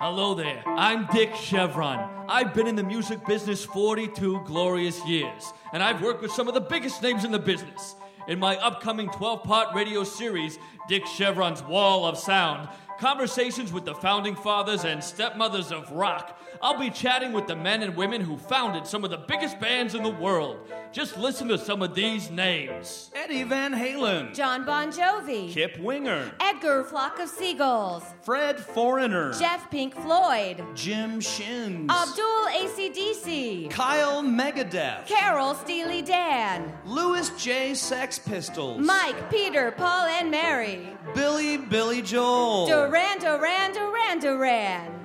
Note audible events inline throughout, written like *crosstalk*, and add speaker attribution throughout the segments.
Speaker 1: Hello there, I'm Dick Chevron. I've been in the music business 42 glorious years, and I've worked with some of the biggest names in the business. In my upcoming 12 part radio series, Dick Chevron's Wall of Sound, conversations with the founding fathers and stepmothers of rock, I'll be chatting with the men and women who founded some of the biggest bands in the world. Just listen to some of these names.
Speaker 2: Eddie Van Halen,
Speaker 3: Jon Bon Jovi,
Speaker 2: Kip Winger,
Speaker 3: Edgar Flock of Seagulls,
Speaker 2: Fred Foreigner,
Speaker 3: Jeff Pink Floyd,
Speaker 2: Jim Shins,
Speaker 3: Abdul ACDC,
Speaker 2: Kyle Megadeth,
Speaker 3: Carol Steely Dan,
Speaker 2: Louis J. Sex Pistols,
Speaker 3: Mike, Peter, Paul, and Mary,
Speaker 2: Billy Billy Joel,
Speaker 3: Duran Duran Duran Duran.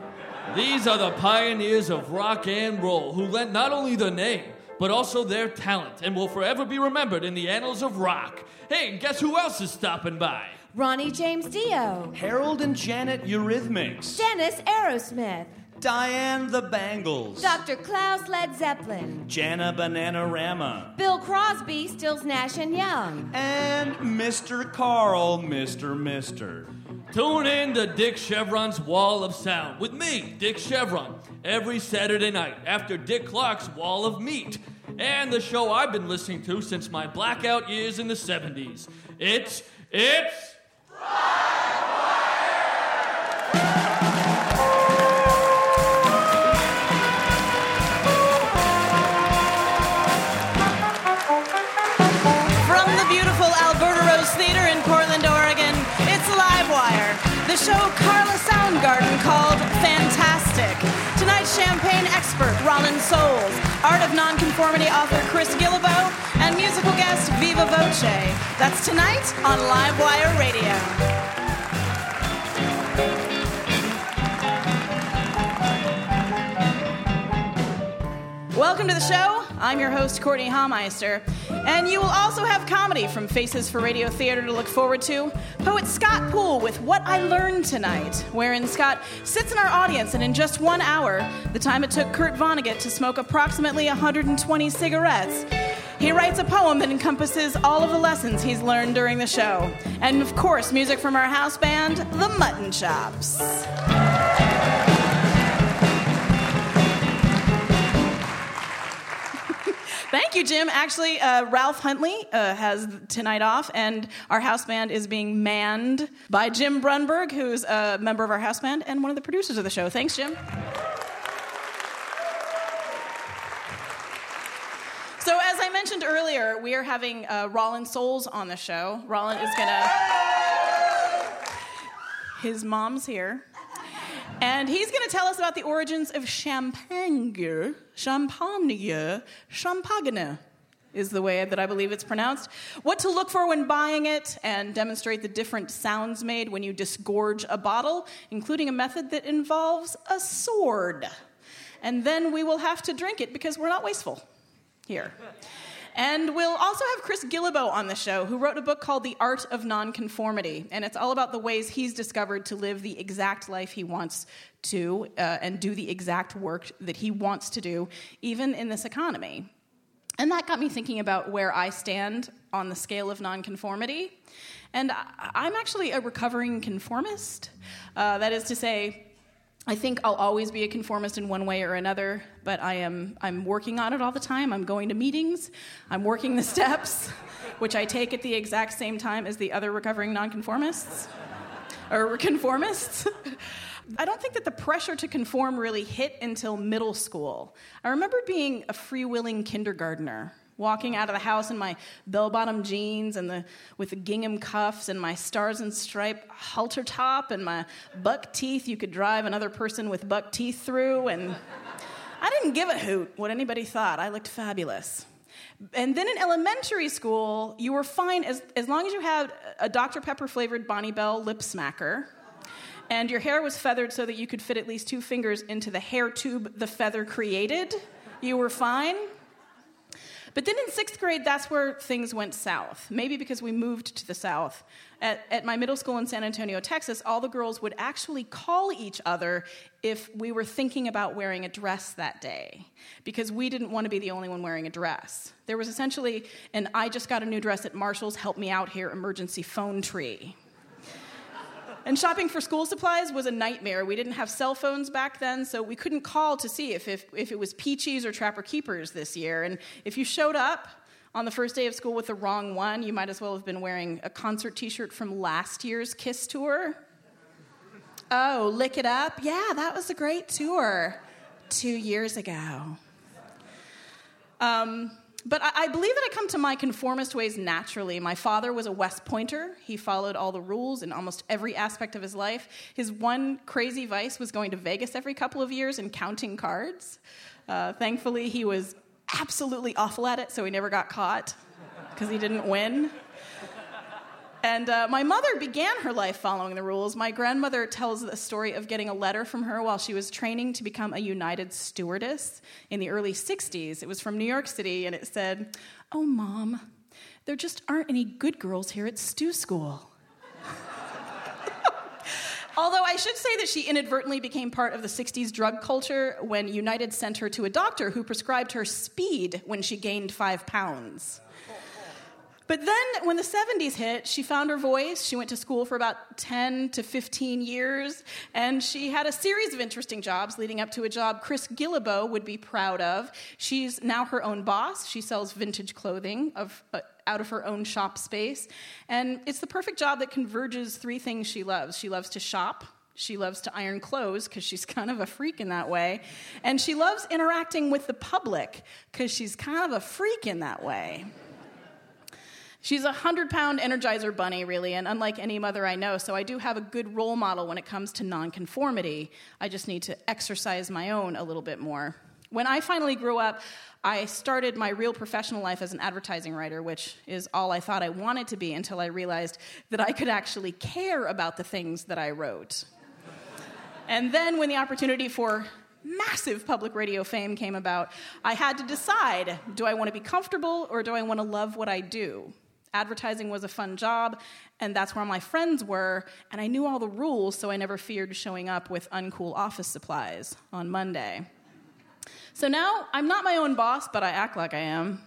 Speaker 1: These are the pioneers of rock and roll who lent not only their name, but also their talent and will forever be remembered in the annals of rock. Hey, guess who else is stopping by?
Speaker 3: Ronnie James Dio,
Speaker 2: Harold and Janet Eurythmics,
Speaker 3: Dennis Aerosmith,
Speaker 2: Diane the Bangles,
Speaker 3: Dr. Klaus Led Zeppelin,
Speaker 2: Jana Bananarama,
Speaker 3: Bill Crosby, Stills Nash and Young,
Speaker 2: and Mr. Carl, Mr. Mister.
Speaker 1: Tune in to Dick Chevron's Wall of Sound with me, Dick Chevron, every Saturday night after Dick Clark's Wall of Meat, and the show I've been listening to since my blackout years in the 70s. It's, it's.
Speaker 4: From show Carla Soundgarden called Fantastic. Tonight's champagne expert, Rollin Soles, art of nonconformity author Chris Guillebeau, and musical guest Viva Voce. That's tonight on Livewire Radio. Welcome to the show. I'm your host, Courtney Hameister. And you will also have comedy from Faces for Radio Theater to look forward to. Poet Scott Poole with What I Learned Tonight, wherein Scott sits in our audience and in just one hour, the time it took Kurt Vonnegut to smoke approximately 120 cigarettes, he writes a poem that encompasses all of the lessons he's learned during the show. And of course, music from our house band, The Mutton Chops. Thank you, Jim. Actually, uh, Ralph Huntley uh, has tonight off, and our house band is being manned by Jim Brunberg, who's a member of our house band and one of the producers of the show. Thanks, Jim. So, as I mentioned earlier, we are having uh, Rollin Soles on the show. Rollin is gonna. His mom's here. And he's going to tell us about the origins of champagne. Champagne. Champagne is the way that I believe it's pronounced. What to look for when buying it, and demonstrate the different sounds made when you disgorge a bottle, including a method that involves a sword. And then we will have to drink it because we're not wasteful here. And we'll also have Chris Guillebeau on the show, who wrote a book called The Art of Nonconformity. And it's all about the ways he's discovered to live the exact life he wants to uh, and do the exact work that he wants to do, even in this economy. And that got me thinking about where I stand on the scale of nonconformity. And I'm actually a recovering conformist. Uh, that is to say, I think I'll always be a conformist in one way or another, but I am I'm working on it all the time. I'm going to meetings, I'm working the *laughs* steps, which I take at the exact same time as the other recovering nonconformists or conformists. *laughs* I don't think that the pressure to conform really hit until middle school. I remember being a free-willing kindergartner walking out of the house in my bell-bottom jeans and the, with the gingham cuffs and my stars and stripe halter top and my buck teeth you could drive another person with buck teeth through. And i didn't give a hoot what anybody thought. I looked fabulous. And then in elementary school you were fine as, as long as you had a dr. Pepper flavored Bonne Bell lip smacker. And your hair was feathered so that you could fit at least two fingers into the hair tube the feather created. You were fine but then in sixth grade, that's where things went south. Maybe because we moved to the south. At, at, my middle school in San Antonio, Texas, all the girls would actually call each other if we were thinking about wearing a dress that day, because we didn't want to be the only one wearing a dress. There was essentially an I just got a new dress at Marshall's, help me out here emergency phone tree. And shopping for school supplies was a nightmare. We didn't have cell phones back then, so we couldn't call to see if, if, if it was Pee-Chees or Trapper Keepers this year. And if you showed up on the first day of school with the wrong one, you might as well have been wearing a concert t shirt from last year's Kiss tour. Oh, Lick It Up? Yeah, that was a great tour two years ago. Um, but I, I, believe that I come to my conformist ways naturally. My father was a West Pointer. He followed all the rules in almost every aspect of his life. His one crazy vice was going to Vegas every couple of years and counting cards. Uh, thankfully, he was absolutely awful at it, so he never got caught because he didn't win. And uh, my mother began her life following the rules. My grandmother tells the story of getting a letter from her while she was training to become a United stewardess in the early 60s. It was from New York City, and it said, Oh, mom, there just aren't any good girls here at stew school. *laughs* Although I should say that she inadvertently became part of the 60s drug culture when United sent her to a doctor who prescribed her speed when she gained five pounds. But then when the 70s hit, she found her voice. She went to school for about 10 to 15 years, and she had a series of interesting jobs leading up to a job Chris Guillebeau would be proud of. She's now her own boss. She sells vintage clothing of, uh, out of her own shop space. And it's the perfect job that converges three things she loves she loves to shop. She loves to iron clothes because she's *laughs* kind of a freak in that way. And she loves interacting with the public because she's kind of a freak in that way. She's a 100 pound energizer bunny, really, and unlike any mother I know, so I do have a good role model when it comes to nonconformity. I just need to exercise my own a little bit more. When I finally grew up, I started my real professional life as an advertising writer, which is all I thought I wanted to be until I realized that I could actually care about the things that I wrote. and then, when the opportunity for massive public radio fame came about, I had to decide do I want to be comfortable or do I want to love what I do? Advertising was a fun job, and that's where my friends were, and I knew all the rules, so I never feared showing up with uncool office supplies on Monday. So now I'm not my own boss, but I act like I am.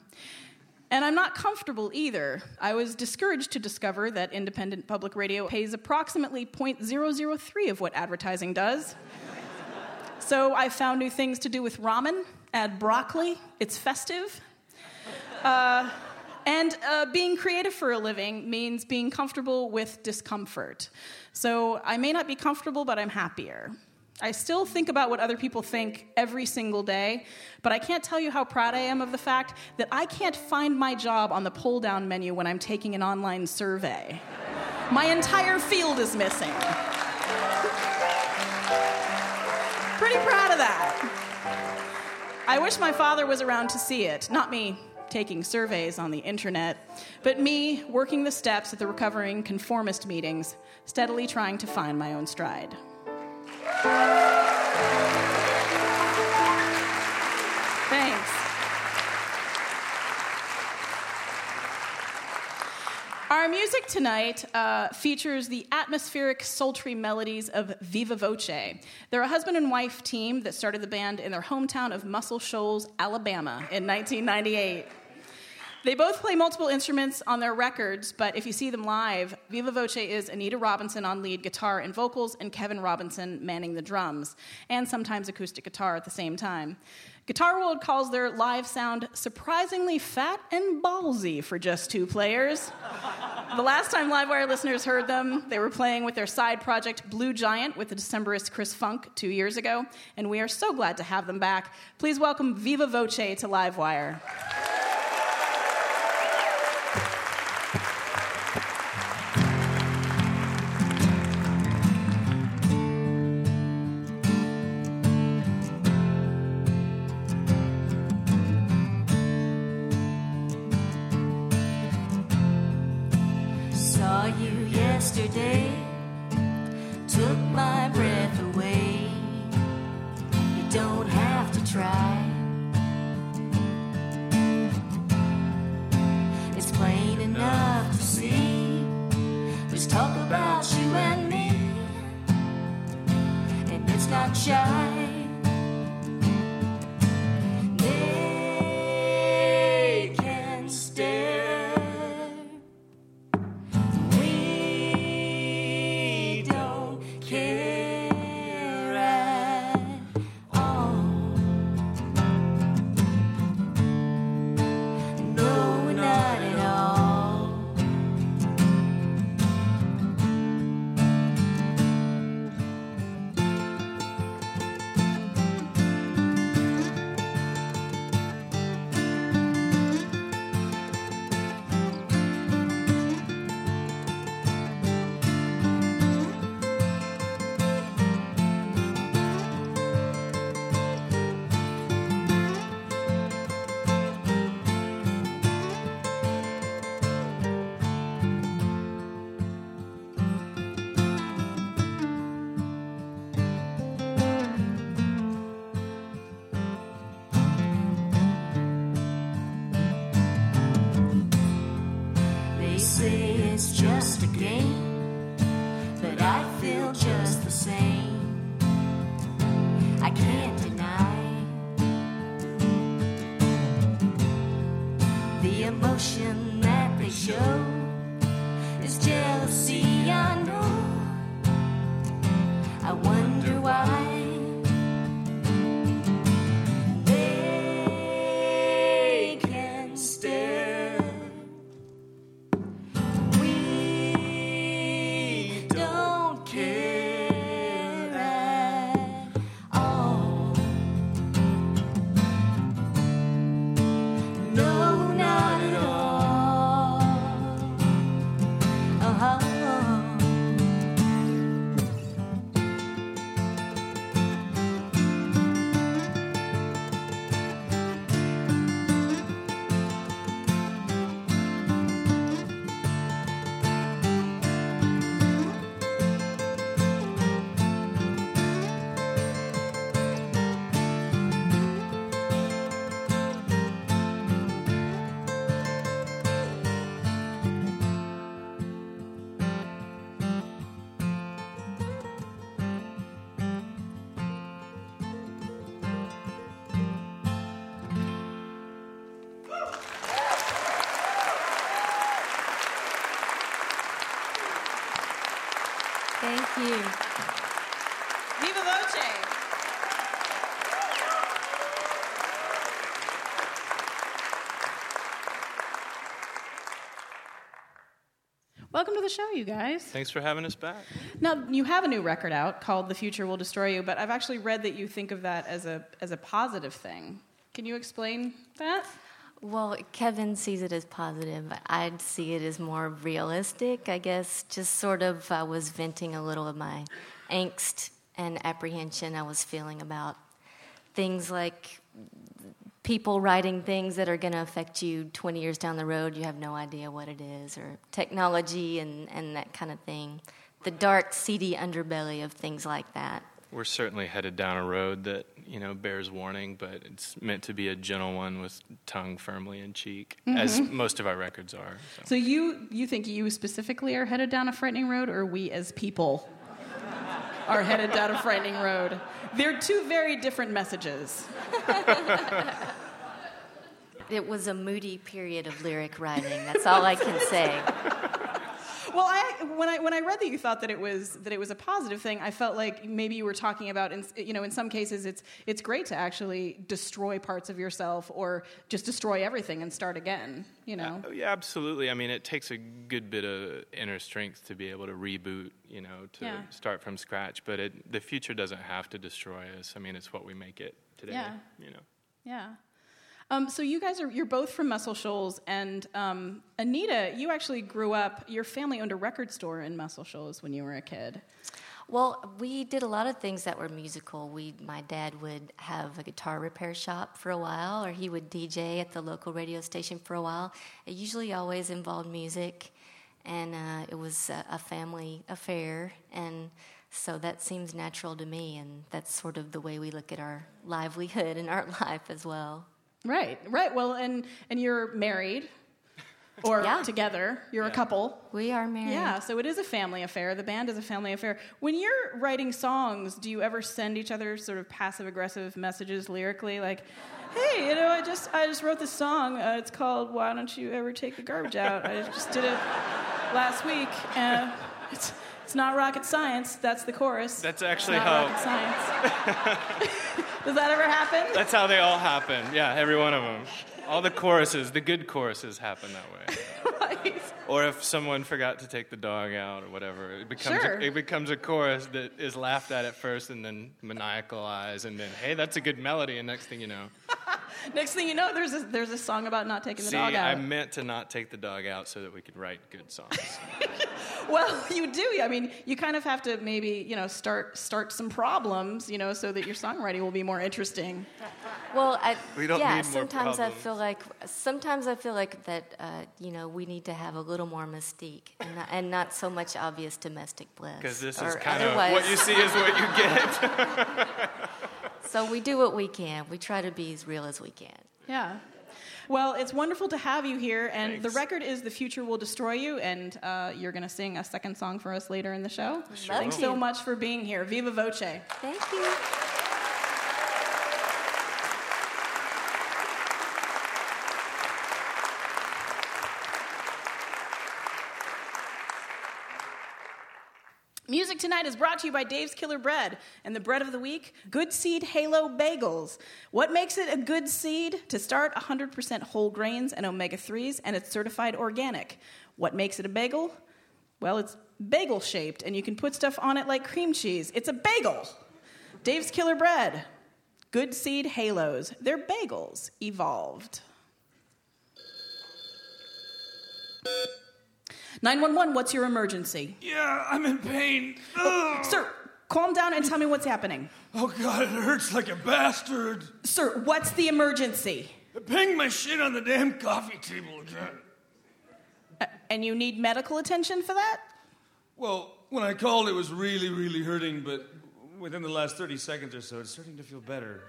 Speaker 4: And I'm not comfortable either. I was discouraged to discover that independent public radio pays approximately 0.003 of what advertising does. so I found new things to do with ramen, add broccoli, it's festive. Uh, and uh, being creative for a living means being comfortable with discomfort. So I may not be comfortable, but I'm happier. I still think about what other people think every single day, but I can't tell you how proud I am of the fact that I can't find my job on the pull down menu when I'm taking an online survey. My entire field is missing. Pretty proud of that. I wish my father was around to see it. Not me taking surveys on the internet, but me working the steps at the recovering conformist meetings, steadily trying to find my own stride. Our music tonight uh, features the atmospheric, sultry melodies of Viva Voce. They're a husband and wife team that started the band in their hometown of Muscle Shoals, Alabama in 1998. They both play multiple instruments on their records, but if you see them live, Viva Voce is Anita Robinson on lead guitar and vocals, and Kevin Robinson manning the drums, and sometimes acoustic guitar at the same time. Guitar World calls their live sound surprisingly fat and ballsy for just two players. the last time Livewire listeners heard them, they were playing with their side project Blue Giant with the Decemberist Chris Funk two years ago, and we are so glad to have them back. Please welcome Viva Voce to Livewire.
Speaker 5: You.
Speaker 4: Viva Voce! Welcome to the show, you guys.
Speaker 6: Thanks for having us back.
Speaker 4: Now, you have a new record out called The Future Will Destroy You, but I've actually read that you think of that as a, as a positive thing. Can you explain that?
Speaker 7: Well, Kevin sees it as positive. I'd see it as more realistic. I guess just sort of I was venting a little of my angst and apprehension I was feeling about things like people writing things that are going to affect you 20 years down the road. You have no idea what it is, or technology and, and that kind of thing. The dark, seedy underbelly of things like that
Speaker 6: we're certainly headed down a road that you know bears warning, but it's meant to be a gentle one with tongue firmly in cheek, as
Speaker 4: Mhm.
Speaker 6: most of our records are. So.
Speaker 4: So you you think you specifically are headed down a frightening road, or we as people *laughs* are headed down a frightening road? They're two very different messages. *laughs*
Speaker 7: It was a moody period of lyric writing. That's all I can say. *laughs*
Speaker 4: Well, I, when I when I read that you thought that it was that it was a positive thing, I felt like maybe you were talking about, in, you know, in some cases it's it's great to actually destroy parts of yourself or just destroy everything and start again. You know.
Speaker 6: Oh, yeah, absolutely. I mean, it takes a good bit of inner strength to be able to reboot, you know, to
Speaker 4: Yeah.
Speaker 6: start from scratch. But it, the future doesn't have to destroy us. I mean, it's what we make it today.
Speaker 4: Yeah.
Speaker 6: You know.
Speaker 4: Yeah. Um, so you guys are you're both from Muscle Shoals, and um, Anita, you actually grew up. Your family owned a record store in Muscle Shoals when you were a kid.
Speaker 7: Well, we did a lot of things that were musical. We, my dad would have a guitar repair shop for a while, or he would DJ at the local radio station for a while. It usually always involved music, and uh, it was a, a family affair, and so that seems natural to me, and that's sort of the way we look at our livelihood and our *laughs* life as well.
Speaker 4: Right, right. Well, and and you're married, *laughs* or
Speaker 7: Yeah.
Speaker 4: together. You're a couple.
Speaker 7: We are married.
Speaker 4: Yeah, so it is a family affair. The band is a family affair. When you're writing songs, do you ever send each other sort of passive aggressive messages lyrically, like, "Hey, you know, I just I just wrote this song. Uh, it's called Why Don't You Ever Take the Garbage Out? I just did it last week. Uh, it's it's not rocket science. That's the chorus.
Speaker 6: That's actually
Speaker 4: it's not
Speaker 6: how-
Speaker 4: rocket science. *laughs* Does that ever happen?
Speaker 6: That's how they all happen. Yeah, every one of them. All the choruses, the good choruses happen that way. *laughs* Right. Or if someone forgot to take the dog out or whatever, it becomes
Speaker 4: Sure.
Speaker 6: a, it becomes a chorus that is laughed at at first and then maniacal eyes and then hey, that's a good melody and next thing you know. *laughs*
Speaker 4: Next thing you know, there's a, there's a song about not taking the
Speaker 6: See,
Speaker 4: dog out.
Speaker 6: I meant to not take the dog out so that we could write good songs. *laughs*
Speaker 4: Well, you do. I mean, you kind of have to maybe, you know, start start some problems, you know, so that your songwriting will be more interesting.
Speaker 7: Well, I,
Speaker 6: We don't
Speaker 7: yeah,
Speaker 6: need more
Speaker 7: sometimes I feel like sometimes I feel like that uh, you know we need to have a little more mystique and not, and not so much obvious domestic bliss.
Speaker 6: Because this
Speaker 7: Or
Speaker 6: is kind of what you see is what you get. *laughs*
Speaker 7: so we do what we can. We try to be as real as we can.
Speaker 4: Yeah. Well, it's wonderful to have you here, and the record is "The Future Will Destroy You," and uh, you're going to sing a second song for us later in the show.
Speaker 7: Sure
Speaker 4: Thanks so much for being here. Viva voce.
Speaker 7: Thank you.
Speaker 4: Music tonight is brought to you by Dave's Killer Bread and the bread of the week, Good Seed Halo Bagels. What makes it a good seed? To start, 100% whole grains and omega 3s, and it's certified organic. What makes it a bagel? Well, it's bagel shaped, and you can put stuff on it like cream cheese. It's a bagel. Dave's Killer Bread, Good Seed Halos. They're bagels evolved. 911, what's your emergency?
Speaker 8: Yeah, I'm in pain.
Speaker 4: Sir, calm down and tell me what's happening.
Speaker 8: Oh god, it hurts like a bastard.
Speaker 4: Sir, what's the emergency?
Speaker 8: I pinged my shit on the damn coffee table again.
Speaker 4: Uh, and you need medical attention for that?
Speaker 8: Well, when I called, it was really, really hurting, but within the last 30 seconds or so, it's starting to feel better.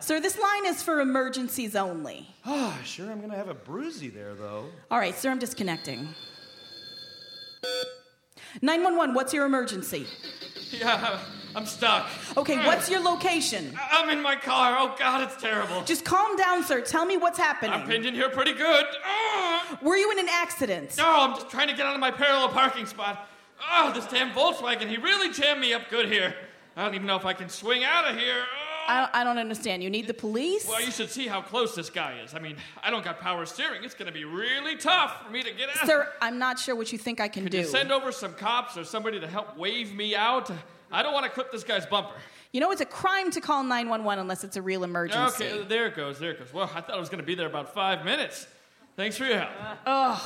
Speaker 4: Sir, this line is for emergencies only.
Speaker 8: Ah, sure, I'm gonna have a bruisey there, though.
Speaker 4: All right, sir, I'm disconnecting. 911, what's your emergency? *laughs*
Speaker 1: Yeah, I'm stuck.
Speaker 4: Okay, what's your location?
Speaker 1: I'm in my car. Oh, God, it's terrible.
Speaker 4: Just calm down, sir. Tell me what's happening.
Speaker 1: I'm pinned in here pretty good. Ah!
Speaker 4: Were you in an accident?
Speaker 1: No, I'm just trying to get out of my parallel parking spot. Oh, this damn Volkswagen, he really jammed me up good here. I don't even know if I can swing out of here.
Speaker 4: I, I don't understand. You need the police?
Speaker 1: Well, you should see how close this guy is. I mean, I don't got power steering. It's going to be really tough for me to get out.
Speaker 4: Sir, I'm not sure what you think I can
Speaker 1: Could
Speaker 4: do.
Speaker 1: you send over some cops or somebody to help wave me out? I don't want to clip this guy's bumper.
Speaker 4: You know, it's a crime to call 911 unless it's a real emergency.
Speaker 1: Okay, there it goes, there it goes. Well, I thought I was going to be there about five minutes. Thanks for your help.
Speaker 4: Ugh.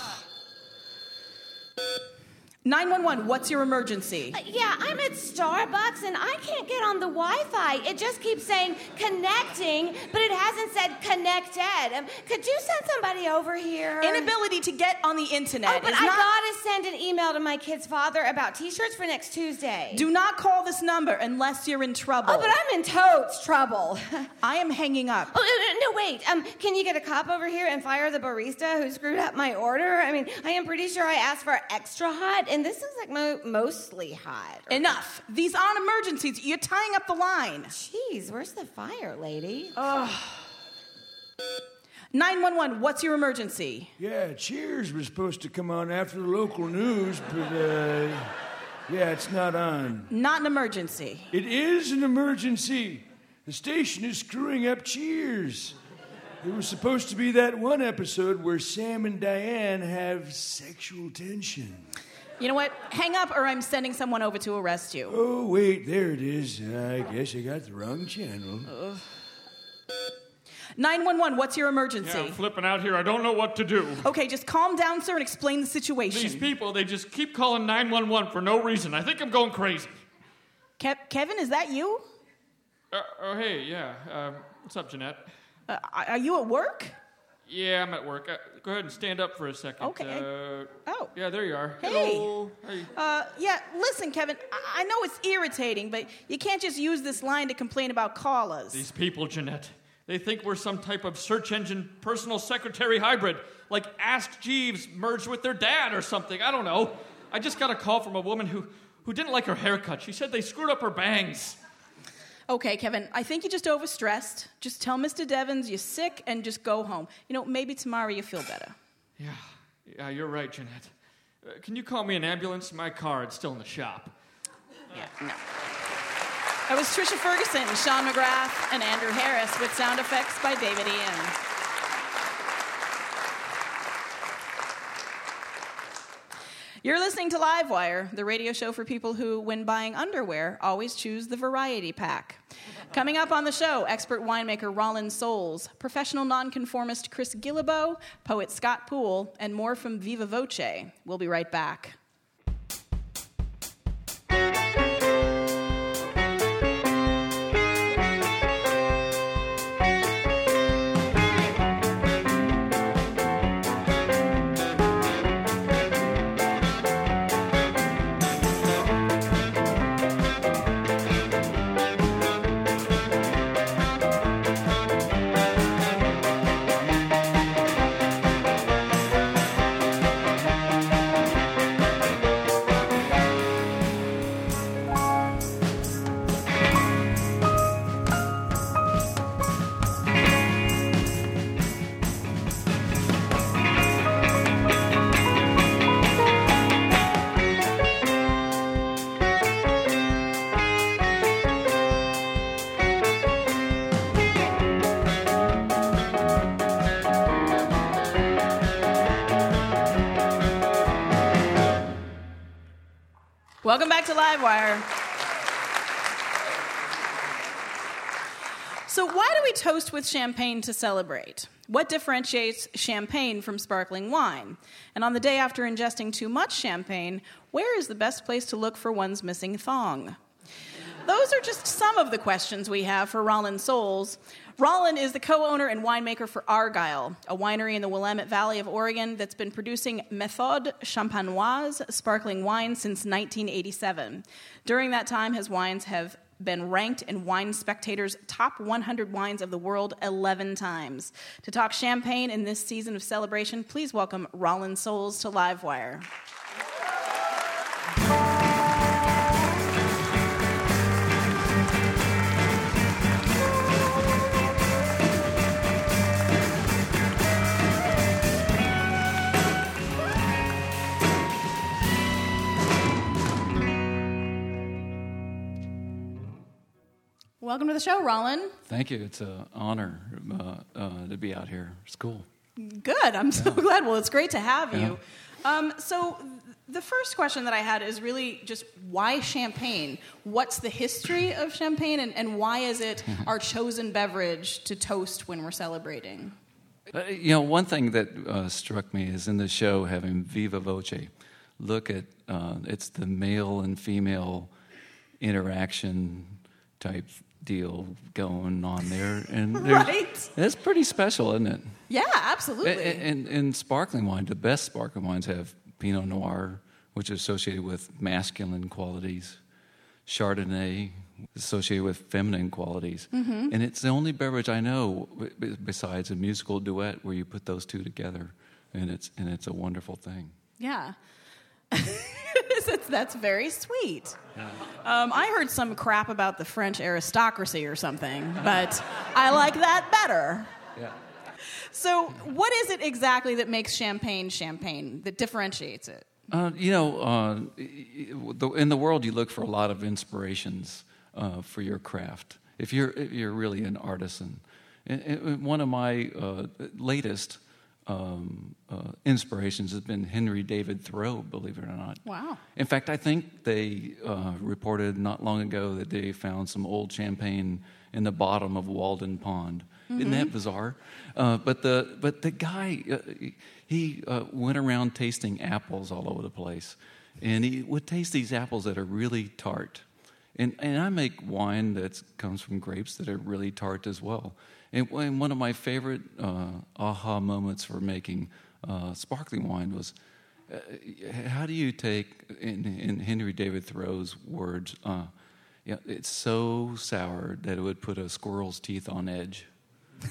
Speaker 4: 911, what's your emergency?
Speaker 3: Uh, yeah, I'm at Starbucks and I can't get on the Wi Fi. It just keeps saying connecting, but it hasn't said connected. Um, could you send somebody over here?
Speaker 4: Inability to get on the internet
Speaker 3: Oh, but
Speaker 4: is
Speaker 3: I
Speaker 4: not.
Speaker 3: gotta send an email to my kid's father about t shirts for next Tuesday.
Speaker 4: Do not call this number unless you're in trouble.
Speaker 3: Oh, but I'm in totes trouble. *laughs*
Speaker 4: I am hanging up.
Speaker 3: Oh, no, wait. Um, can you get a cop over here and fire the barista who screwed up my order? I mean, I am pretty sure I asked for extra hot, and this is like mo- mostly hot.
Speaker 4: Enough. These aren't emergencies. You're tying up the line.
Speaker 3: Jeez, where's the fire, lady?
Speaker 4: Ugh. 911, what's your emergency?
Speaker 9: Yeah, Cheers was supposed to come on after the local news, but uh, yeah, it's not on.
Speaker 4: Not an emergency.
Speaker 9: It is an emergency. The station is screwing up Cheers. It was supposed to be that one episode where Sam and Diane have sexual tension.
Speaker 4: You know what? Hang up or I'm sending someone over to arrest you.
Speaker 9: Oh, wait, there it is. I guess I got the wrong channel.
Speaker 4: 911, what's your emergency?
Speaker 1: Yeah, I'm flipping out here. I don't know what to do.
Speaker 4: Okay, just calm down, sir, and explain the situation.
Speaker 1: These people, they just keep calling 911 for no reason. I think I'm going crazy.
Speaker 4: Kev- Kevin, is that you?
Speaker 1: Uh, oh, hey, yeah. Um, what's up, Jeanette?
Speaker 4: Uh, are you at work?
Speaker 1: Yeah, I'm at work. Uh, go ahead and stand up for a second.
Speaker 4: Okay.
Speaker 1: Uh,
Speaker 4: oh.
Speaker 1: Yeah, there you are.
Speaker 4: Hey.
Speaker 1: Hello. Hey.
Speaker 4: Uh, yeah, listen, Kevin, I-, I know it's irritating, but you can't just use this line to complain about callers.
Speaker 1: These people, Jeanette, they think we're some type of search engine personal secretary hybrid, like Ask Jeeves merged with their dad or something. I don't know. I just got a call from a woman who, who didn't like her haircut. She said they screwed up her bangs.
Speaker 4: Okay, Kevin, I think you're just overstressed. Just tell Mr. Devons you're sick and just go home. You know, maybe tomorrow you feel better.
Speaker 1: Yeah, yeah, you're right, Jeanette. Uh, can you call me an ambulance? My car, it's still in the shop.
Speaker 4: Yeah, no. That was Trisha Ferguson, Sean McGrath, and Andrew Harris with sound effects by David Ian. You're listening to Livewire, the radio show for people who, when buying underwear, always choose the variety pack. Coming up on the show, expert winemaker Rollin Soles, professional nonconformist Chris Guillebeau, poet Scott Poole, and more from Viva Voce. We'll be right back. Livewire. So, why do we toast with champagne to celebrate? What differentiates champagne from sparkling wine? And on the day after ingesting too much champagne, where is the best place to look for one's missing thong? Those are just some of the questions we have for Rollin Soles. Rollin is the co owner and winemaker for Argyle, a winery in the Willamette Valley of Oregon that's been producing Méthode Champenoise sparkling wine since 1987. During that time, his wines have been ranked in Wine Spectator's top 100 wines of the world 11 times. To talk champagne in this season of celebration, please welcome Rollin Soles to Livewire. Welcome to the show, Rollin.
Speaker 10: Thank you. It's an honor uh, uh, to be out here. It's cool.
Speaker 4: Good. I'm so glad. Well, it's great to have you. Um, so, th- the first question that I had is really just why champagne? What's the history of champagne, and, and why is it *laughs* our chosen beverage to toast when we're celebrating?
Speaker 10: Uh, you know, one thing that uh, struck me is in the show having Viva Voce, look at uh, it's the male and female interaction type deal going on there, *laughs* and
Speaker 4: Right.
Speaker 10: it's pretty special, isn't it?
Speaker 4: Yeah, absolutely.
Speaker 10: And, and, and sparkling wine, the best sparkling wines have Pinot Noir, which is associated with masculine qualities, Chardonnay, associated with feminine qualities.
Speaker 4: Mhm.
Speaker 10: And it's the only beverage I know b- besides a musical duet where you put those two together, and it's, and it's a wonderful thing.
Speaker 4: Yeah. *laughs* That's very sweet. Um, I heard some crap about the French aristocracy or something, but I like that better.
Speaker 10: Yeah.
Speaker 4: So, what is it exactly that makes champagne champagne, that differentiates it?
Speaker 10: Uh, you know, uh, in the world, you look for a lot of inspirations uh, for your craft. If you're if you're really an artisan, and, and one of my uh, latest um, uh, inspirations has been Henry David Thoreau. Believe it or not.
Speaker 4: Wow.
Speaker 10: In fact, I think they uh, reported not long ago that they found some old champagne in the bottom of Walden Pond. Isn't that bizarre? Uh, but the but the guy uh, he uh, went around tasting apples all over the place, and he would taste these apples that are really tart. And and I make wine that comes from grapes that are really tart as well. And, one of my favorite uh, aha moments for making uh, sparkling wine was uh, how do you take in, in Henry David Thoreau's words? Uh, yeah, it's so sour that it would put a squirrel's teeth on edge. *laughs*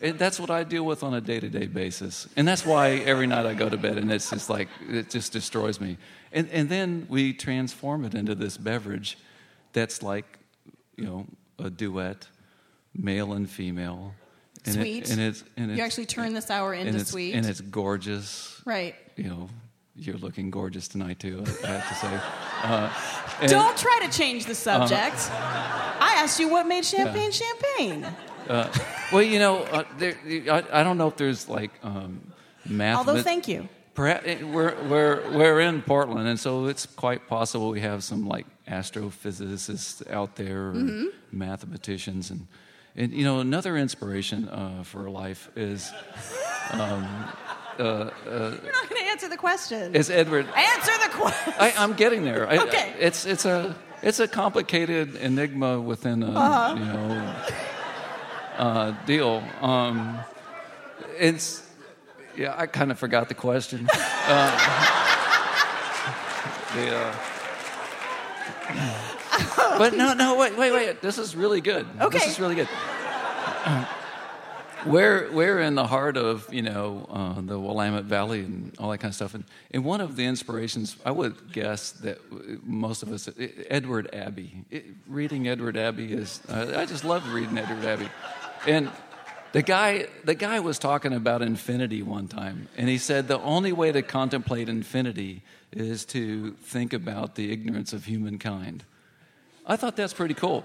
Speaker 10: That's what I deal with on a day to day basis. And that's why every night I go to bed and it's just like, it just destroys me. And, and then we transform it into this beverage that's like, you know, a duet, male and female. And it-
Speaker 4: Sweet.
Speaker 10: and it's, and
Speaker 4: You
Speaker 10: it's,
Speaker 4: actually turn the sour into
Speaker 10: it's-
Speaker 4: sweet.
Speaker 10: And it's gorgeous.
Speaker 4: Right.
Speaker 10: You know, you're looking gorgeous tonight, too, I have to say. *laughs* Uh, and-
Speaker 4: Don't try to change the subject. I asked you what made champagne champagne.
Speaker 10: Uh, well, you know, uh, there, I, I don't know if there's like um, math.
Speaker 4: Although, thank you.
Speaker 10: Perhaps we're, we're, we're in Portland, and so it's quite possible we have some like astrophysicists out there, or
Speaker 4: Mhm.
Speaker 10: mathematicians, and and you know another inspiration uh, for life is. Um, uh, uh,
Speaker 4: You're not going to answer the question.
Speaker 10: Is Edward-
Speaker 4: Answer the question.
Speaker 10: I, I'm getting there. I,
Speaker 4: Okay.
Speaker 10: it's it's a it's a complicated enigma within a
Speaker 4: Uh-huh.
Speaker 10: you know uh, deal. Um, it's yeah. I kind of forgot the question. *laughs* Uh, *laughs* the, uh, but no, no, wait, wait, wait. This is really good.
Speaker 4: Okay.
Speaker 10: This is really good. We're, we're in the heart of, you know, uh, the Willamette Valley and all that kind of stuff. And, and one of the inspirations, I would guess that most of us, Edward Abbey. It, reading Edward Abbey is, uh, I just love reading Edward Abbey. And the guy, the guy was talking about infinity one time, and he said the only way to contemplate infinity is to think about the ignorance of humankind. I thought that's pretty cool.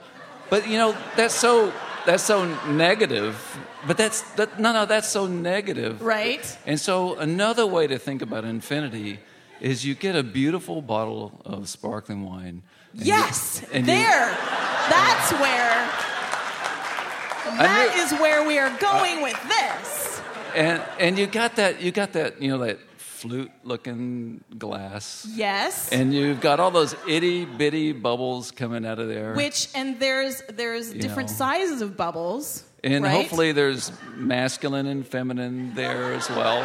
Speaker 10: But you know, that's so that's so negative. But that's that no no that's so negative.
Speaker 4: Right.
Speaker 10: And so another way to think about infinity is you get a beautiful bottle of sparkling wine. and you-
Speaker 4: Yes,
Speaker 10: and you-
Speaker 4: there. That's where. That is where we are going with this.
Speaker 10: and and you got that you got that you know that flute looking glass.
Speaker 4: Yes.
Speaker 10: And you've got all those itty bitty bubbles coming out of there.
Speaker 4: Which and there's there's
Speaker 10: You
Speaker 4: different
Speaker 10: know.
Speaker 4: sizes of bubbles.
Speaker 10: and
Speaker 4: right?
Speaker 10: hopefully there's masculine and feminine there as well.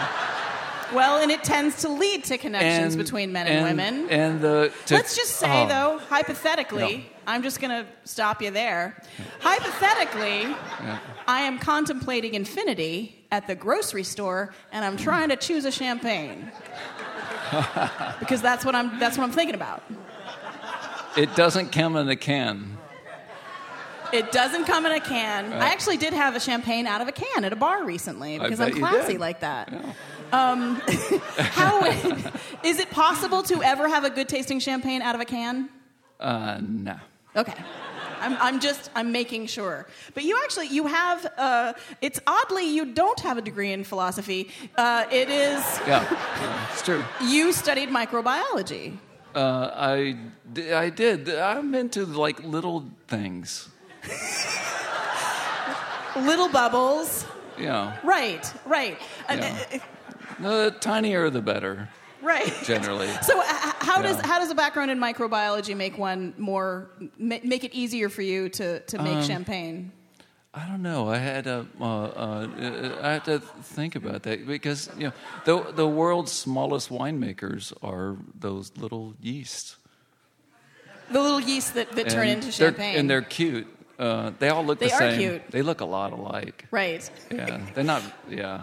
Speaker 4: Well, and it tends to lead to connections
Speaker 10: And-
Speaker 4: between men and, women.
Speaker 10: And the to-
Speaker 4: Let's just say,
Speaker 10: oh.
Speaker 4: though, hypothetically, I'm just going to stop you there. Hypothetically,
Speaker 10: Yeah.
Speaker 4: I am contemplating infinity at the grocery store, and I'm trying to choose a champagne *laughs* because that's what I'm that's what I'm thinking about.
Speaker 10: It doesn't come in a can.
Speaker 4: It doesn't come in a can.
Speaker 10: Right.
Speaker 4: I actually did have a champagne out of a can at a bar recently because I'm classy like that. Um, *laughs* how *laughs* is it possible to ever have a good tasting champagne out of a can?
Speaker 10: Uh, no.
Speaker 4: Okay. I'm, I'm just I'm making sure. But you actually you have uh, it's oddly you don't have a degree in philosophy. Uh, it is
Speaker 10: Yeah, yeah, it's true.
Speaker 4: you studied microbiology.
Speaker 10: Uh, I, I did. I'm into like little things.
Speaker 4: Little bubbles.
Speaker 10: Know,
Speaker 4: Right, right. Uh,
Speaker 10: Yeah.
Speaker 4: uh,
Speaker 10: the tinier the better.
Speaker 4: Right.
Speaker 10: Generally. *laughs*
Speaker 4: So, h- h- how does how does a background in microbiology make one more ma- make it easier for you to to make
Speaker 10: Um,
Speaker 4: champagne?
Speaker 10: I don't know. I had to, uh, uh, I had to think about that because you know the the world's smallest winemakers are those little yeasts.
Speaker 4: The little yeast that, that turn into champagne.
Speaker 10: and they're cute. Uh, they all look
Speaker 4: They
Speaker 10: the
Speaker 4: are
Speaker 10: same.
Speaker 4: cute.
Speaker 10: They look a lot alike.
Speaker 4: right.
Speaker 10: Yeah, they're not. Yeah.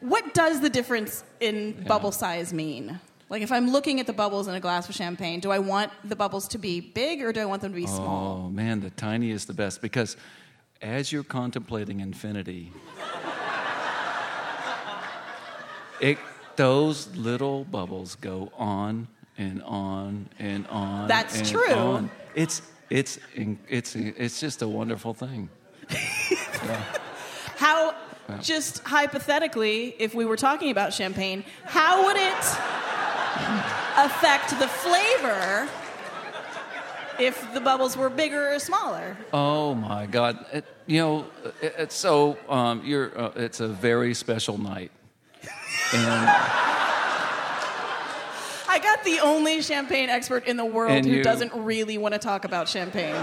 Speaker 4: What does the difference in bubble size mean? Like if I'm looking at the bubbles in a glass of champagne, do I want the bubbles to be big or do I want them to be oh, small?
Speaker 10: Oh man, the tiny is the best because as you're contemplating infinity, it, those little bubbles go on and on and on.
Speaker 4: That's
Speaker 10: and
Speaker 4: true.
Speaker 10: on. It's it's it's it's just a wonderful thing. *laughs*
Speaker 4: How
Speaker 10: Yeah.
Speaker 4: just hypothetically, if we were talking about champagne, how would it *laughs* affect the flavor if the bubbles were bigger or smaller?
Speaker 10: Oh my God! It, you know, it, it's so um, you're. Uh, it's a very special night, and
Speaker 4: I got the only champagne expert in the world
Speaker 10: And
Speaker 4: who
Speaker 10: you-
Speaker 4: doesn't really want to talk about champagne.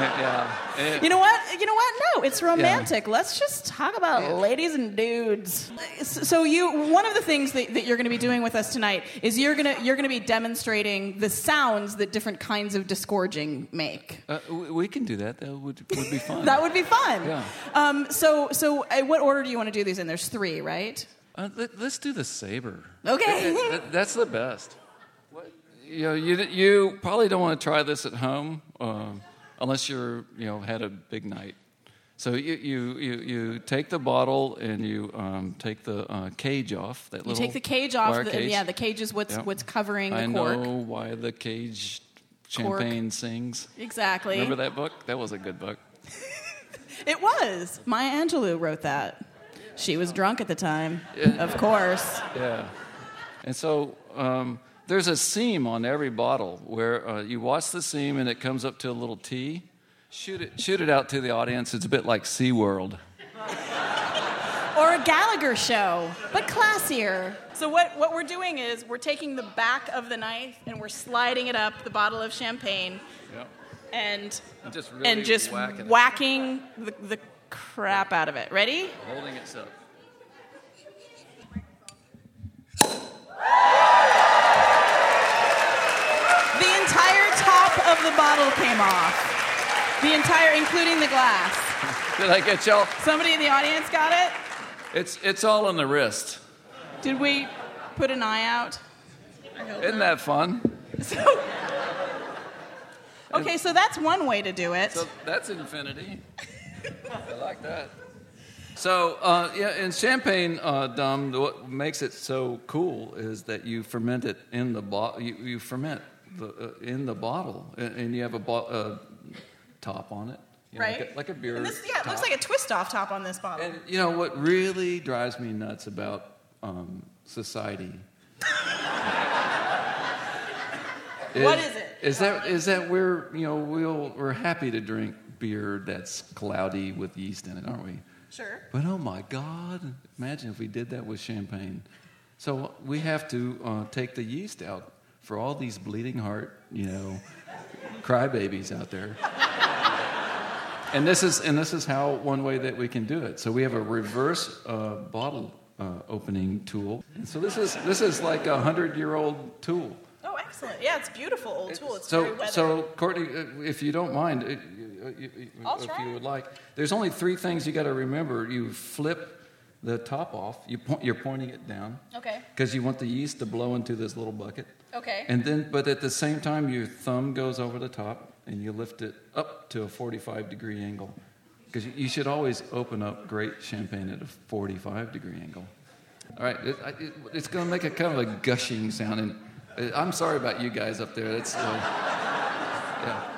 Speaker 4: *laughs*
Speaker 10: yeah. It-
Speaker 4: You know what? You know what? No, it's romantic. Let's just talk about ladies and dudes. So you, one of the things that, that you're going to be doing with us tonight is you're going to you're going to be demonstrating the sounds that different kinds of disgorging make.
Speaker 10: Uh, we we can do that. That would would be fun. *laughs*
Speaker 4: That would be fun.
Speaker 10: Yeah.
Speaker 4: Um, so so uh, what order do you want to do these in? There's three, right?
Speaker 10: Uh, let, us do the saber.
Speaker 4: Okay.
Speaker 10: That- that- that's the best. What, you know, you you probably don't want to try this at home um, unless you're you know had a big night. So you you you, you take the bottle and you um, take the uh, cage off. That
Speaker 4: You
Speaker 10: little
Speaker 4: take the cage off. The,
Speaker 10: cage.
Speaker 4: Yeah, the cage is what's
Speaker 10: Yep.
Speaker 4: what's covering the
Speaker 10: I
Speaker 4: cork.
Speaker 10: know why the cage
Speaker 4: Cork.
Speaker 10: champagne sings.
Speaker 4: Exactly.
Speaker 10: Remember that book? That was a good book. *laughs*
Speaker 4: It was. Maya Angelou wrote that. She was drunk at the time, of course.
Speaker 10: Yeah. And so um, there's a seam on every bottle where uh, you watch the seam and it comes up to a little T. Shoot it, shoot it out to the audience. It's a bit like SeaWorld. *laughs*
Speaker 4: Or a Gallagher show, but classier. So what, what we're doing is we're taking the back of the knife and we're sliding it up the bottle of champagne
Speaker 10: Yep.
Speaker 4: and
Speaker 10: And just really
Speaker 4: and just
Speaker 10: whacking
Speaker 4: whacking the, the crap out of it. Ready?
Speaker 10: Holding it so.
Speaker 4: The entire top of the bottle came off. The entire, including the glass. *laughs*
Speaker 10: Did I get y'all?
Speaker 4: Somebody in the audience got it?
Speaker 10: It's, it's all on the wrist.
Speaker 4: Did we put an eye out?
Speaker 10: Isn't that fun? *laughs*
Speaker 4: So, okay, so that's one way to do it.
Speaker 10: So that's infinity. I like that. So, uh, yeah, in champagne, uh, Dom, what makes it so cool is that you ferment it in the bottle. You, you ferment the, uh, in the bottle, and, and you have a bo- uh, top on it, you know,
Speaker 4: right?
Speaker 10: Like a, like a beer.
Speaker 4: And this, yeah, it looks like a twist off top on this bottle.
Speaker 10: You know what really drives me nuts about um, society? *laughs*
Speaker 4: What is it?
Speaker 10: Is that is that we're you know we'll we're happy to drink beer that's cloudy with yeast in it, aren't we?
Speaker 4: Sure.
Speaker 10: But oh my God, imagine if we did that with champagne. So we have to uh, take the yeast out for all these bleeding heart, you know, crybabies out there. And this is and this is how one way that we can do it. So we have a reverse uh, bottle uh, opening tool. And so this is this is like a hundred year old tool.
Speaker 4: Oh, excellent. Yeah, it's beautiful old tool. It's
Speaker 10: So so Courtney, uh, if you don't mind, uh, you- you- you- if
Speaker 4: try.
Speaker 10: you would like, there's only three things you got to remember. You flip the top off. You point, you're pointing it down.
Speaker 4: Okay.
Speaker 10: Because you want the yeast to blow into this little bucket.
Speaker 4: Okay.
Speaker 10: And then, but at the same time, your thumb goes over the top and you lift it up to a 45 degree angle. Because you, should always open up great champagne at a 45 degree angle. All right, it, it, it's going to make a kind of a gushing sound. And uh, I'm sorry about you guys up there. That's, uh, yeah.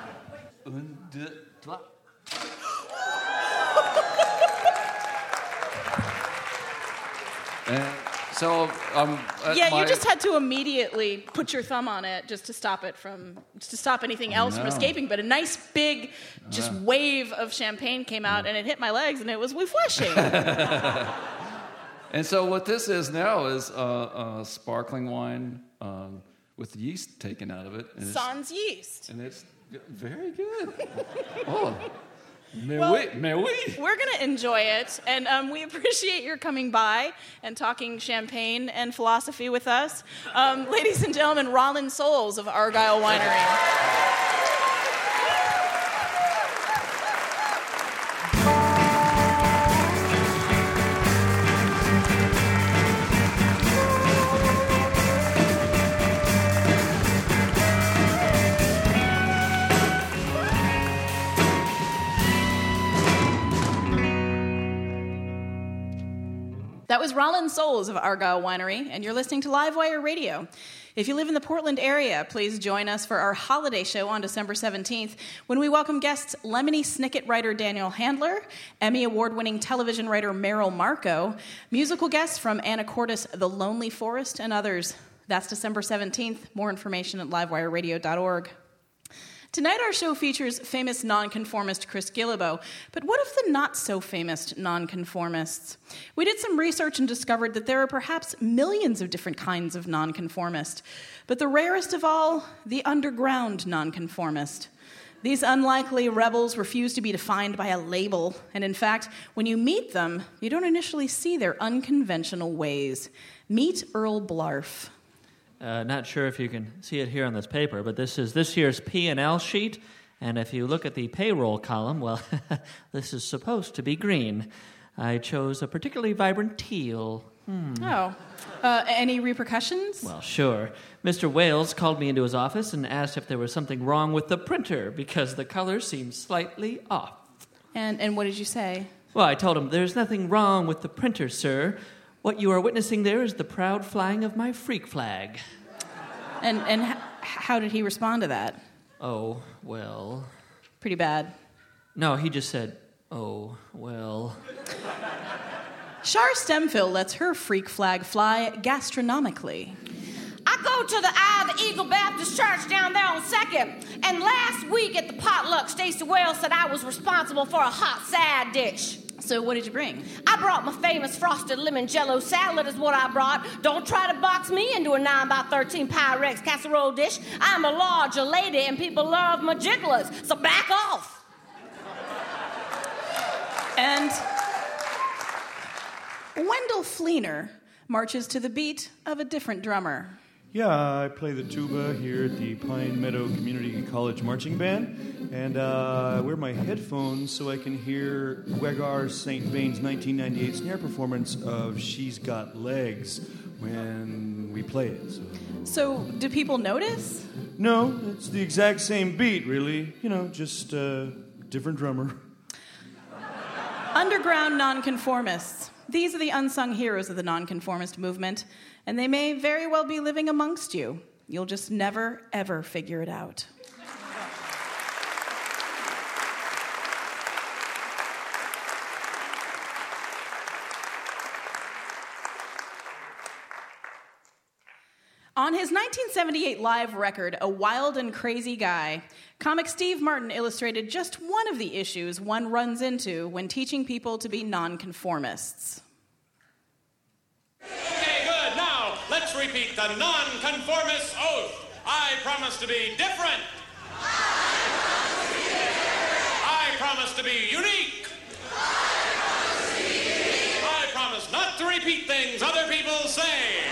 Speaker 10: And so, um,
Speaker 4: yeah,
Speaker 10: my-
Speaker 4: you just had to immediately put your thumb on it just to stop it from to stop anything else from escaping. But a nice big, just
Speaker 10: Yeah.
Speaker 4: wave of champagne came out, and it hit my legs, and it was refreshing. *laughs*
Speaker 10: And so what this is now is uh, uh, sparkling wine um, with yeast taken out of it.
Speaker 4: Sans yeast.
Speaker 10: and it's very good. *laughs* oh, mais
Speaker 4: Well,
Speaker 10: oui, mais oui.
Speaker 4: We're going to enjoy it, and um, we *laughs* appreciate your coming by and talking champagne and philosophy with us. Um, ladies and gentlemen, Rollin Soles of Argyle Winery. That was Rollin Soles of Argyle Winery, and you're listening to Livewire Radio. If you live in the Portland area, please join us for our holiday show on December 17th when we welcome guests Lemony Snicket writer Daniel Handler, Emmy Award winning television writer Meryl Marco, musical guests from Anna Cortis, The Lonely Forest, and others. That's December 17th. More information at livewireradio.org. Tonight, our show features famous nonconformist Chris Guillebeau. But what of the not so famous nonconformists? We did some research and discovered that there are perhaps millions of different kinds of nonconformist. But the rarest of all, the underground nonconformist. These unlikely rebels refuse to be defined by a label, and in fact, when you meet them, you don't initially see their unconventional ways. Meet Earl Blarf.
Speaker 1: Uh, not sure if you can see it here on this paper, but this is this year's P&L sheet. And if you look at the payroll column, well, *laughs* this is supposed to be green. I chose a particularly vibrant teal. Hmm.
Speaker 4: Oh, uh, any repercussions?
Speaker 1: Well, sure. Mr. Wales called me into his office and asked if there was something wrong with the printer because the color seemed slightly off.
Speaker 4: And, and what did you say?
Speaker 1: Well, I told him, There's nothing wrong with the printer, sir. What you are witnessing there is the proud flying of my freak flag.
Speaker 4: And, and h- how did he respond to that?
Speaker 1: Oh, well.
Speaker 4: Pretty bad.
Speaker 1: No, he just said, Oh, well.
Speaker 4: Char Stemfill lets her freak flag fly gastronomically.
Speaker 3: I go to the Eye of the Eagle Baptist Church down there on Second, and last week at the potluck, Stacey Wells said I was responsible for a hot sad dish.
Speaker 4: So what did you bring?
Speaker 3: I brought my famous frosted lemon jello salad is what I brought. Don't try to box me into a 9 by 13 Pyrex casserole dish. I'm a larger lady and people love my jigglers, so back off.
Speaker 4: And Wendell Fleener marches to the beat of a different drummer.
Speaker 8: Yeah, I play the tuba here at the Pine Meadow Community College Marching Band, and uh, I wear my headphones so I can hear Wegar St. Vain's 1998 snare performance of She's Got Legs when we play it. So.
Speaker 4: So, do people notice?
Speaker 8: No, it's the exact same beat, really. You know, just uh, different drummer.
Speaker 4: Underground nonconformists. These are the unsung heroes of the nonconformist movement, and they may very well be living amongst you. You'll just never, ever figure it out. On his 1978 live record, A Wild and Crazy Guy, comic Steve Martin illustrated just one of the issues one runs into when teaching people to be nonconformists.
Speaker 11: Okay, let's repeat the nonconformist oath. I promise to be different. I promise to be unique. I promise not to repeat things other people say.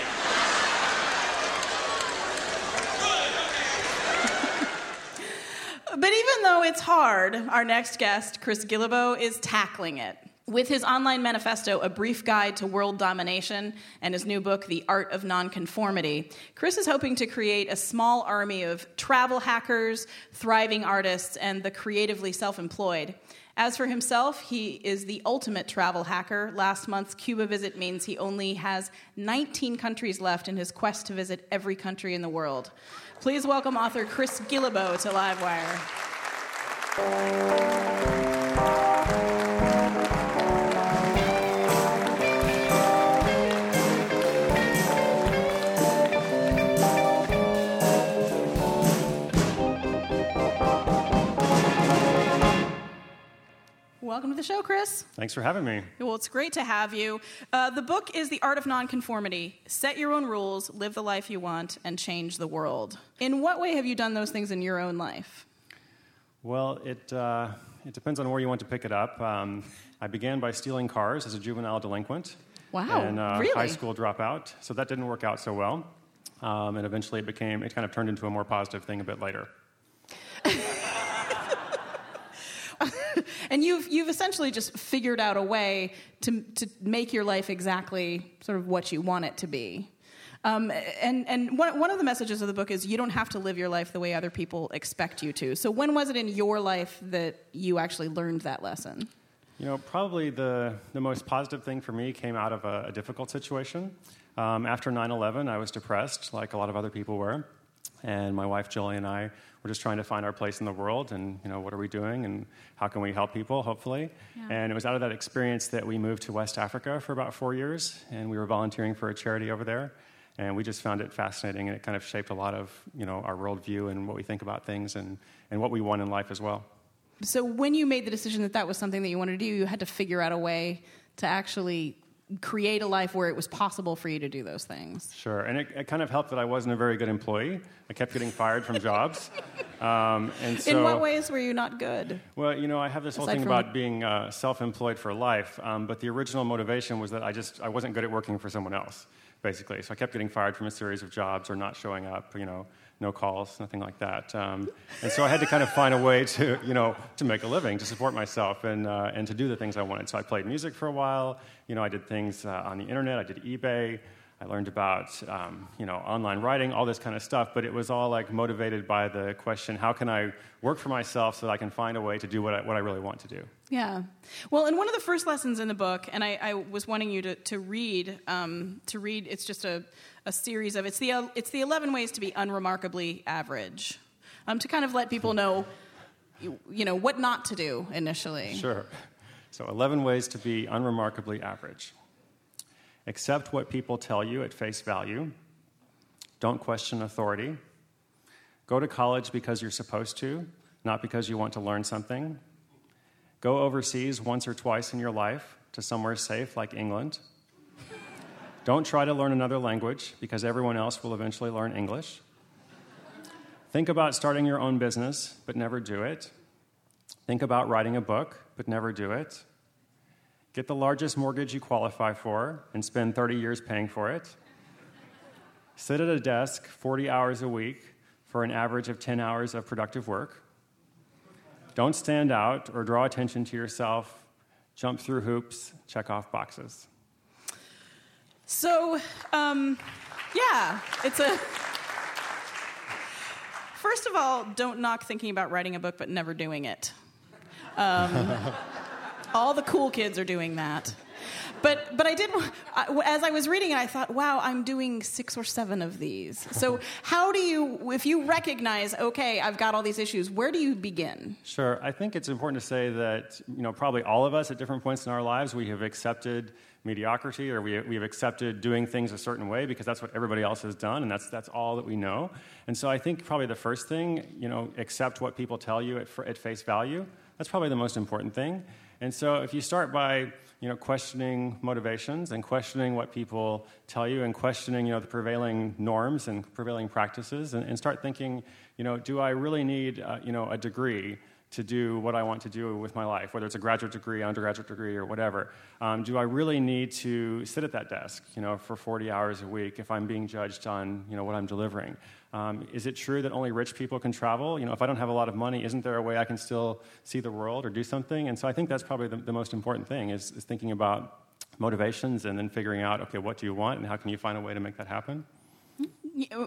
Speaker 4: But even though it's hard, our next guest, Chris Guillebeau, is tackling it. With his online manifesto, A Brief Guide to World Domination, and his new book, The Art of Nonconformity, Chris is hoping to create a small army of travel hackers, thriving artists, and the creatively self employed. As for himself, he is the ultimate travel hacker. Last month's Cuba visit means he only has 19 countries left in his quest to visit every country in the world. Please welcome author Chris Guillebeau to Livewire. Welcome to the show, Chris.
Speaker 12: Thanks for having me.
Speaker 4: Well, it's great to have you. Uh, the book is The Art of Nonconformity Set Your Own Rules, Live the Life You Want, and Change the World. In what way have you done those things in your own life?
Speaker 12: Well, it, uh, it depends on where you want to pick it up. Um, I began by stealing cars as a juvenile delinquent.
Speaker 4: Wow,
Speaker 12: And uh,
Speaker 4: really?
Speaker 12: high school dropout. So that didn't work out so well. Um, and eventually it became, it kind of turned into a more positive thing a bit later. *laughs* *laughs*
Speaker 4: and you've you've essentially just figured out a way to to make your life exactly sort of what you want it to be. Um, and and one, one of the messages of the book is you don't have to live your life the way other people expect you to. So when was it in your life that you actually learned that lesson?
Speaker 12: You know, probably the, the most positive thing for me came out of a, a difficult situation. Um, after 9 11, I was depressed, like a lot of other people were. And my wife, Julie, and I were just trying to find our place in the world and, you know, what are we doing and how can we help people, hopefully.
Speaker 4: Yeah.
Speaker 12: And it was out of that experience that we moved to West Africa for about four years and we were volunteering for a charity over there. And we just found it fascinating and it kind of shaped a lot of, you know, our worldview and what we think about things and, and what we want in life as well.
Speaker 4: So when you made the decision that that was something that you wanted to do, you had to figure out a way to actually create a life where it was possible for you to do those things.
Speaker 12: Sure, and it, it kind of helped that I wasn't a very good employee. I kept getting fired from jobs. *laughs* Um, and so,
Speaker 4: In what ways were you not good?
Speaker 12: Well, you know, I have this whole thing about being uh, self-employed for life, um, but the original motivation was that I just I wasn't good at working for someone else, basically. So I kept getting fired from a series of jobs or not showing up. You know, no calls, nothing like that. Um, and so I had to kind of find a way to you know to make a living, to support myself, and uh, and to do the things I wanted. So I played music for a while. You know, I did things uh, on the internet. I did eBay. I learned about um, you know online writing, all this kind of stuff. But it was all like motivated by the question: How can I work for myself so that I can find a way to do what I, what I really want to do?
Speaker 4: Yeah. Well, and one of the first lessons in the book, and I, I was wanting you to, to read, um, to read, it's just a, a series of, it's the, it's the 11 ways to be unremarkably average, um, to kind of let people know, you, you know, what not to do initially.
Speaker 12: Sure. So, 11 ways to be unremarkably average. Accept what people tell you at face value. Don't question authority. Go to college because you're supposed to, not because you want to learn something. Go overseas once or twice in your life to somewhere safe like England. Don't try to learn another language because everyone else will eventually learn English. Think about starting your own business, but never do it. Think about writing a book, but never do it. Get the largest mortgage you qualify for and spend 30 years paying for it. Sit at a desk 40 hours a week for an average of 10 hours of productive work. Don't stand out or draw attention to yourself. Jump through hoops, check off boxes.
Speaker 4: So, um, yeah, it's a. First of all, don't knock thinking about writing a book but never doing it. Um, all the cool kids are doing that. But, but I did, as I was reading it, I thought, wow, I'm doing six or seven of these. So, how do you, if you recognize, okay, I've got all these issues, where do you begin?
Speaker 12: Sure. I think it's important to say that, you know, probably all of us at different points in our lives, we have accepted mediocrity or we, we have accepted doing things a certain way because that's what everybody else has done and that's, that's all that we know. And so I think probably the first thing, you know, accept what people tell you at, at face value. That's probably the most important thing. And so if you start by, you know, questioning motivations and questioning what people tell you and questioning, you know, the prevailing norms and prevailing practices and, and start thinking, you know, do I really need, uh, you know, a degree to do what I want to do with my life, whether it's a graduate degree, undergraduate degree, or whatever. Um, do I really need to sit at that desk, you know, for 40 hours a week if I'm being judged on, you know, what I'm delivering? Um, is it true that only rich people can travel? You know, if I don't have a lot of money, isn't there a way I can still see the world or do something? And so I think that's probably the, the most important thing is, is thinking about motivations and then figuring out, okay, what do you want and how can you find a way to make that happen?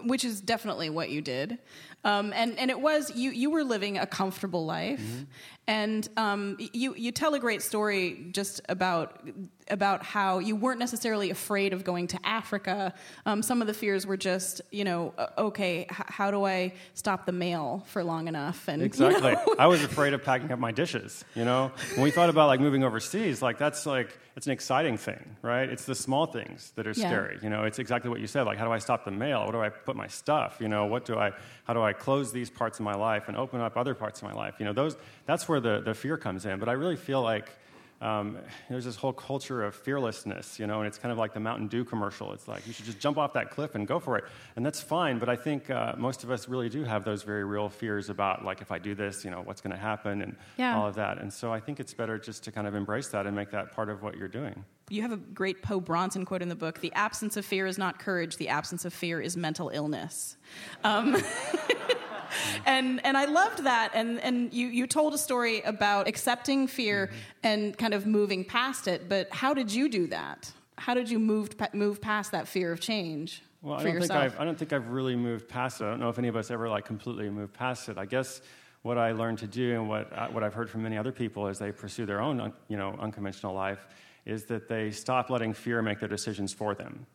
Speaker 4: Which is definitely what you did. Um, and, and it was, you, you were living a comfortable life. And um, you, you tell a great story just about, about how you weren't necessarily afraid of going to Africa. Um, some of the fears were just, you know, okay, h- how do I stop the mail for long enough? And you
Speaker 12: Exactly.
Speaker 4: know?
Speaker 12: I was afraid of packing up my dishes. You know, when we thought about like moving overseas, like that's like it's an exciting thing, right? It's the small things that are
Speaker 4: Yeah.
Speaker 12: scary. You know, it's exactly what you said. Like, how do I stop the mail? Where do I put my stuff? You know, what do I? How do I close these parts of my life and open up other parts of my life? You know, those. That's where where the, the fear comes in. But I really feel like um, there's this whole culture of fearlessness, you know, and it's kind of like the Mountain Dew commercial. It's like you should just jump off that cliff and go for it, and that's fine. But I think uh, most of us really do have those very real fears about, like, if I do this, you know, what's going to happen, and
Speaker 4: Yeah.
Speaker 12: all of that. And so I think it's better just to kind of embrace that and make that part of what you're doing.
Speaker 4: You have a great Po Bronson quote in the book The absence of fear is not courage, the absence of fear is mental illness. Um, *laughs* *laughs* and, and I loved that. And, and you, you told a story about accepting fear mm-hmm. and kind of moving past it. But how did you do that? How did you move, move past that fear of change
Speaker 12: Well, I
Speaker 4: for
Speaker 12: don't
Speaker 4: yourself?
Speaker 12: think I've, I don't think I've really moved past it. I don't know if any of us ever like completely moved past it. I guess what I learned to do and what I- what I've heard from many other people as they pursue their own you know unconventional life is that they stop letting fear make their decisions for them.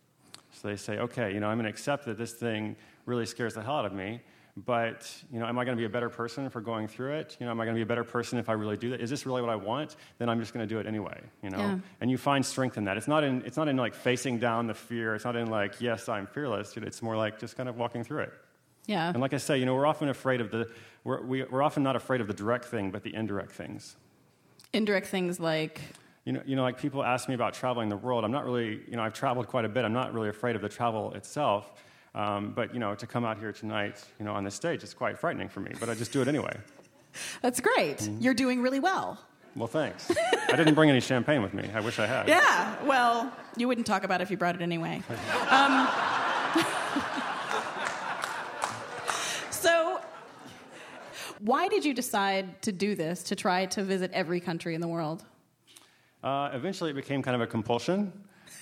Speaker 12: So they say, okay, you know, I'm going to accept that this thing really scares the hell out of me. But you know, am I going to be a better person for going through it? You know, am I going to be a better person if I really do that? Is this really what I want? Then I'm just going to do it anyway. You know,
Speaker 4: Yeah.
Speaker 12: and you find strength in that. It's not in it's not in like facing down the fear. It's not in like yes, I'm fearless. It's more like just kind of walking through it.
Speaker 4: yeah.
Speaker 12: And like I say, you know, we're often afraid of the we're, we, we're often not afraid of the direct thing, but the indirect things.
Speaker 4: Indirect things like,
Speaker 12: You know, you know, like people ask me about traveling the world. I'm not really, you know, I've traveled quite a bit. I'm not really afraid of the travel itself. Um, but you know, to come out here tonight, you know, on this stage, it's quite frightening for me. But I just do it anyway. *laughs*
Speaker 4: that's great.
Speaker 12: Mm-hmm.
Speaker 4: You're doing really well.
Speaker 12: Well, thanks. *laughs* I didn't bring any champagne with me. I wish I had.
Speaker 4: Yeah, well, you wouldn't talk about it if you brought it anyway. *laughs* Um, so, why did you decide to do this, to try to visit every country in the world?
Speaker 12: Uh, eventually, it became kind of a compulsion.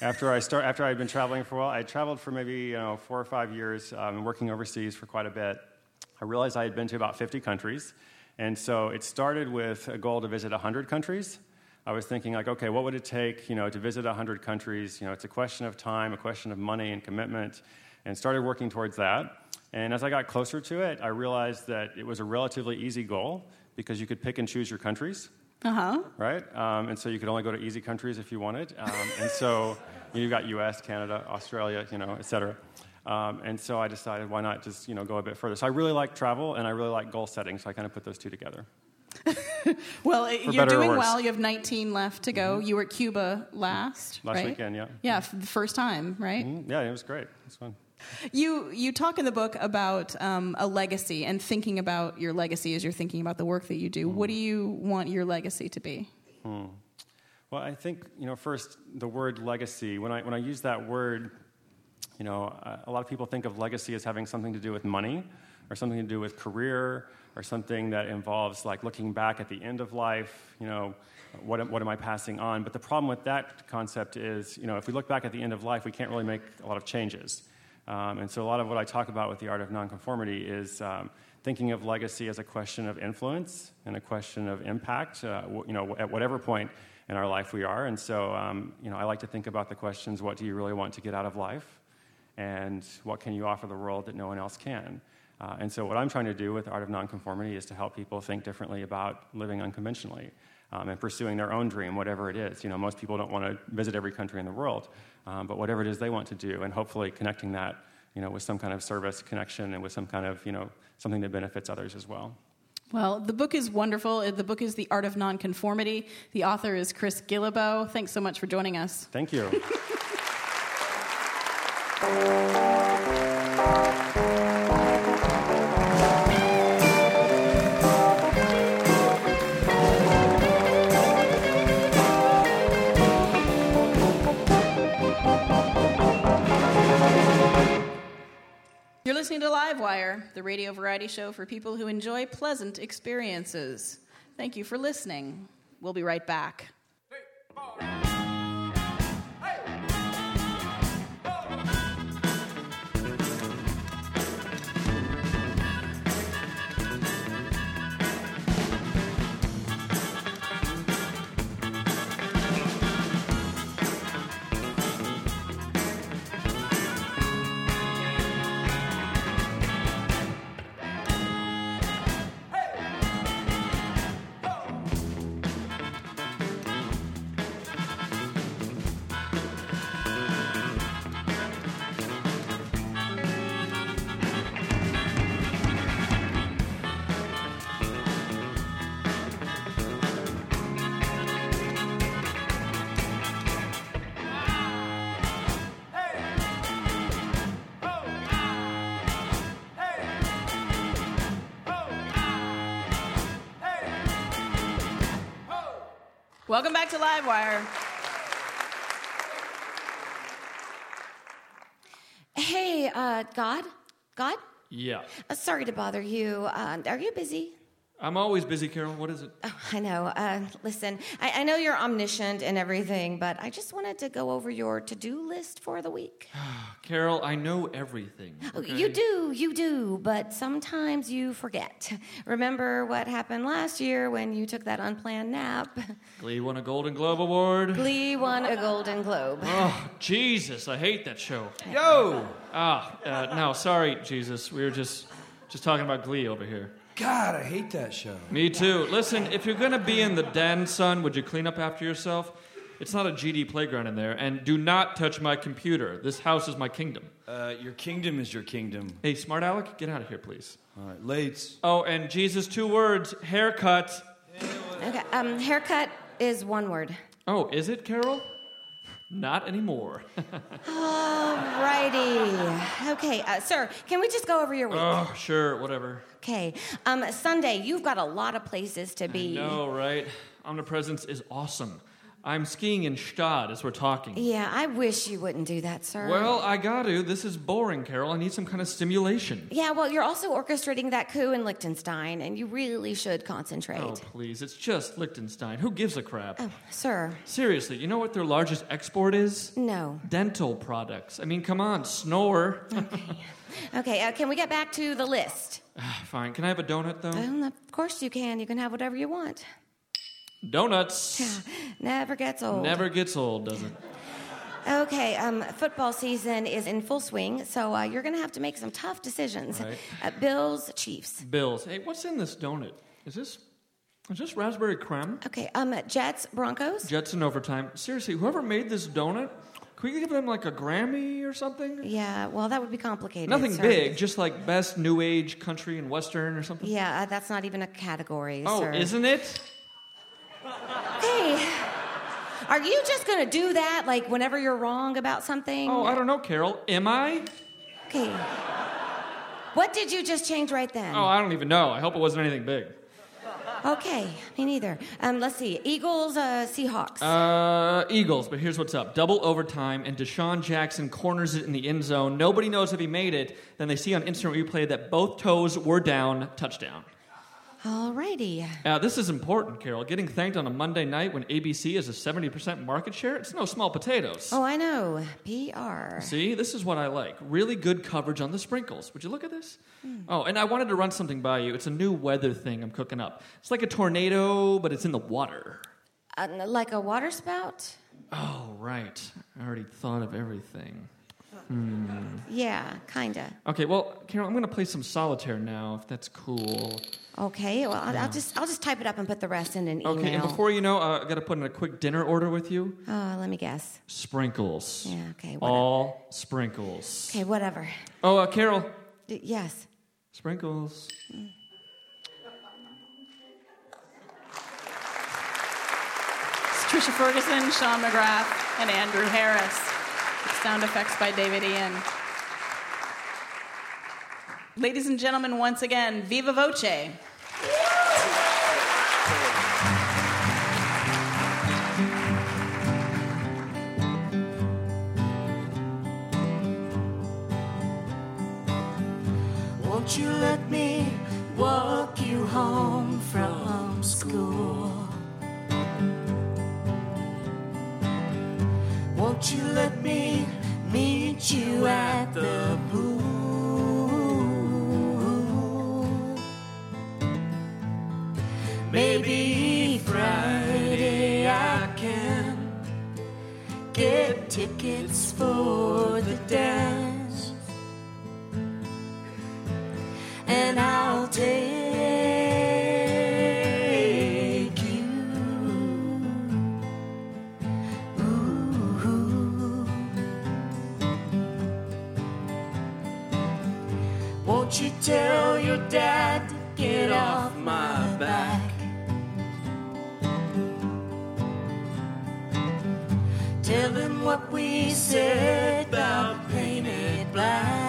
Speaker 12: After I start, after I'd been traveling for a while, I traveled for maybe you know four or five years, um, working overseas for quite a bit. I realized I had been to about 50 countries, and so it started with a goal to visit 100 countries. I was thinking like, okay, what would it take, you know, to visit 100 countries? You know, it's a question of time, a question of money and commitment, and started working towards that. And as I got closer to it, I realized that it was a relatively easy goal because you could pick and choose your countries
Speaker 4: Uh huh.
Speaker 12: right? Um, and so you could only go to easy countries if you wanted. Um, and so *laughs* you've got U.S., Canada, Australia, you know, et cetera. Um, and so I decided, why not just you know go a bit further? So I really like travel and I really like goal setting. So I kind of put those two together. *laughs*
Speaker 4: Well,
Speaker 12: For
Speaker 4: you're doing well. You have 19 left to go. You were at Cuba last,
Speaker 12: Last
Speaker 4: right?
Speaker 12: weekend, yeah.
Speaker 4: Yeah, f- the first time, right?
Speaker 12: Mhm. Yeah, it was great. It was fun.
Speaker 4: You you talk in the book about um, a legacy and thinking about your legacy as you're thinking about the work that you do. What do you want your legacy to be?
Speaker 12: Hmm. Well, I think you know first the word legacy. When I when I use that word, you know, uh, a lot of people think of legacy as having something to do with money, or something to do with career, or something that involves like looking back at the end of life. You know, what what am I passing on? But the problem with that concept is, you know, if we look back at the end of life, we can't really make a lot of changes. Um, and so a lot of what I talk about with the art of nonconformity is um, thinking of legacy as a question of influence and a question of impact. Uh, w- you know, at whatever point in our life we are. And so, um, you know, I like to think about the questions: What do you really want to get out of life? And what can you offer the world that no one else can? Uh, and so, what I'm trying to do with art of nonconformity is to help people think differently about living unconventionally um, and pursuing their own dream, whatever it is. You know, most people don't want to visit every country in the world, um, but whatever it is they want to do, and hopefully connecting that, you know, with some kind of service connection and with some kind of, you know, something that benefits others as well.
Speaker 4: Well, the book is wonderful. The book is The Art of Nonconformity. The author is Chris Guillebeau. Thanks so much for joining us.
Speaker 12: Thank you. *laughs*
Speaker 4: listening to Livewire, the radio variety show for people who enjoy pleasant experiences. Thank you for listening. We'll be right back. Welcome back to Livewire.
Speaker 3: Hey, uh, God? God?
Speaker 1: Yeah.
Speaker 3: Uh, sorry to bother you. Uh, are you busy?
Speaker 1: I'm always busy, Carol. What is it?
Speaker 3: I know. Uh, listen, I, I know you're omniscient and everything, but I just wanted to go over your to do list for the week. *sighs*
Speaker 1: Carol, I know everything.
Speaker 3: Oh. You do, you do, but sometimes you forget. Remember what happened last year when you took that unplanned nap?
Speaker 1: Glee won a Golden Globe Award.
Speaker 3: Glee won a Golden Globe.
Speaker 1: Oh, Jesus, I hate that show. Yo! Ah, uh, no, sorry, Jesus. We were just just talking about Glee over here.
Speaker 9: God, I hate that show.
Speaker 1: Me too. Listen, if you're gonna be in the den, son, would you clean up after yourself? It's not a GD playground in there, and do not touch my computer. This house is my kingdom.
Speaker 9: Uh, your kingdom is your kingdom.
Speaker 1: Hey, smart Alec, get out of here, please.
Speaker 9: All right, Lates.
Speaker 1: Oh, and Jesus, two words: haircut.
Speaker 3: Okay, um, haircut is one word.
Speaker 1: Oh, is it, Carol? Not anymore.
Speaker 3: All righty. Okay, uh, sir, can we just go over your week?
Speaker 1: oh, sure, whatever.
Speaker 3: Okay, um, Sunday, you've got a lot of places to be.
Speaker 1: No, right? Omnipresence is awesome. I'm skiing in Gstaad as we're talking.
Speaker 3: Yeah, I wish you wouldn't do that, sir.
Speaker 1: Well, I got to. This is boring, Carol. I need some kind of stimulation.
Speaker 3: Yeah, well, you're also orchestrating that coup in Liechtenstein, and you really should concentrate.
Speaker 1: Oh, please. It's just Liechtenstein. Who gives a crap?
Speaker 3: Oh, sir.
Speaker 1: Seriously, you know what their largest export is?
Speaker 3: No.
Speaker 1: Dental products. I mean, come on, snore.
Speaker 3: Okay, *laughs* uh, can we get back to the list? *sighs*
Speaker 1: Fine. Can I have a donut, though?
Speaker 3: Of course you can. You can have whatever you want.
Speaker 1: Donuts. *laughs*
Speaker 3: Never gets old.
Speaker 1: Never gets old, does it?
Speaker 3: Okay, um, football season is in full swing, so uh, you're going to have to make some tough decisions.
Speaker 1: Right.
Speaker 3: Uh, Bills, Chiefs.
Speaker 1: Bills. Hey, what's in this donut? Is this is this raspberry creme?
Speaker 3: Okay, um, Jets, Broncos.
Speaker 1: Jets in overtime. Seriously, whoever made this donut, can we give them like a Grammy or something?
Speaker 3: Yeah, well, that would be complicated.
Speaker 1: Nothing
Speaker 3: sir.
Speaker 1: big, just like best new age country and western or something.
Speaker 3: Yeah, uh, that's not even a category,
Speaker 1: Oh,
Speaker 3: sir.
Speaker 1: isn't it?
Speaker 3: Hey, are you just to do that, like whenever you're wrong about something?
Speaker 1: Oh, I don't know, Carol. Am I?
Speaker 3: Okay. What did you just change right then?
Speaker 1: Oh, I don't even know. I hope it wasn't anything big.
Speaker 3: Okay, me neither. Um, let's see. Eagles, uh, Seahawks.
Speaker 1: Uh, Eagles, but here's what's up. Double overtime, and DeSean Jackson corners it in the end zone. Nobody knows if he made it. Then they see on instant replay that both toes were down. Touchdown.
Speaker 3: Alrighty.
Speaker 1: Uh, this is important, Carol. Getting thanked on a Monday night when ABC has a 70% market share, it's no small potatoes.
Speaker 3: Oh, I know. PR.
Speaker 1: See, this is what I like. Really good coverage on the sprinkles. Would you look at this? Oh, and I wanted to run something by you. It's a new weather thing I'm cooking up. It's like a tornado, but it's in the water.
Speaker 3: Uh, like a water spout?
Speaker 1: Oh, right. I already thought of everything. Hmm.
Speaker 3: Yeah, kinda.
Speaker 1: Okay, well, Carol, I'm going to play some solitaire now, if that's cool.
Speaker 3: Okay. Well, I'll,
Speaker 1: Yeah.
Speaker 3: I'll just I'll just type it up and put the rest in an email.
Speaker 1: Okay, and before you know, uh, I got to put in a quick dinner order with you.
Speaker 3: Oh, let me guess.
Speaker 1: Sprinkles.
Speaker 3: Yeah. Okay. Whatever.
Speaker 1: All sprinkles.
Speaker 3: Okay. Whatever.
Speaker 1: Oh, uh, Carol.
Speaker 3: D- yes.
Speaker 1: Sprinkles.
Speaker 4: It's Trisha Ferguson, Sean McGrath, and Andrew Harris. Sound effects by David Ian. Ladies and gentlemen, once again, Viva Voce.
Speaker 5: Won't you let me walk you home Won't you let me meet you at the pool? Maybe Friday I can get tickets for the dance tell your dad to get off my back? Tell him what we said about painted black.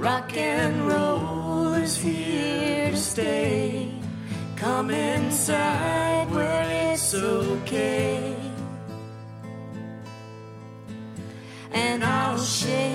Speaker 5: Rock and roll is here to stay. stay. Come inside where it's okay. I'll shake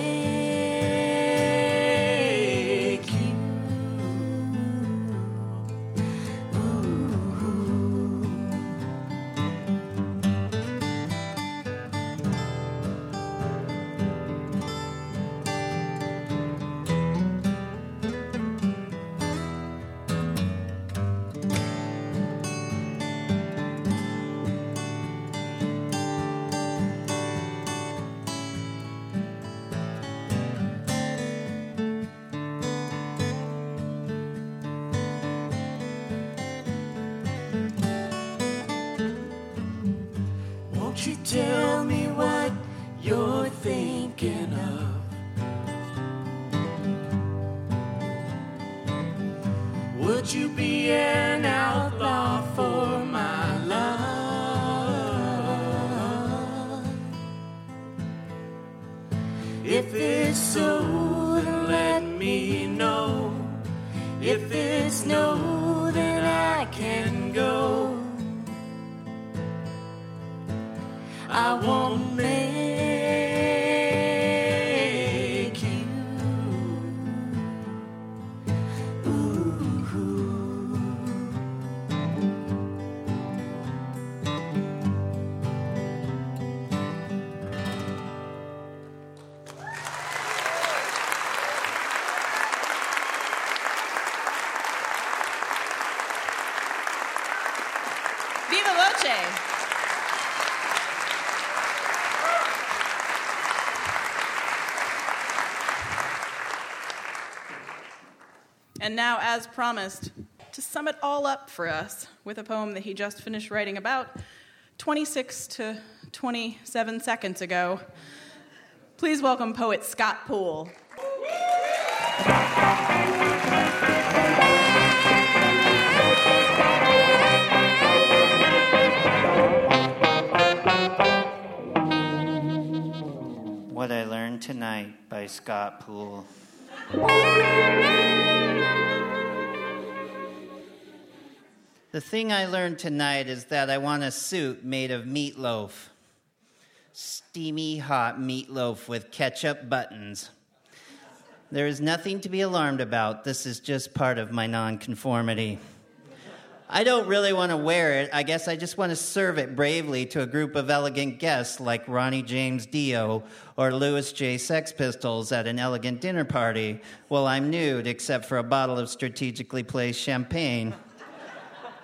Speaker 5: If it's so, then let me know. If it's no, then I can go. I won't make
Speaker 4: promised, to sum it all up for us with a poem that he just finished writing about 26 to 27 seconds ago, please welcome poet Scott Poole.
Speaker 13: What I Learned Tonight by Scott Poole. The thing I learned tonight is that I want a suit made of meatloaf. Steamy, hot meatloaf with ketchup buttons. There is nothing to be alarmed about. This is just part of my nonconformity. I don't really want to wear it. I guess I just want to serve it bravely to a group of elegant guests like Ronnie James Dio or Louis J. Sex Pistols at an elegant dinner party while I'm nude except for a bottle of strategically placed champagne.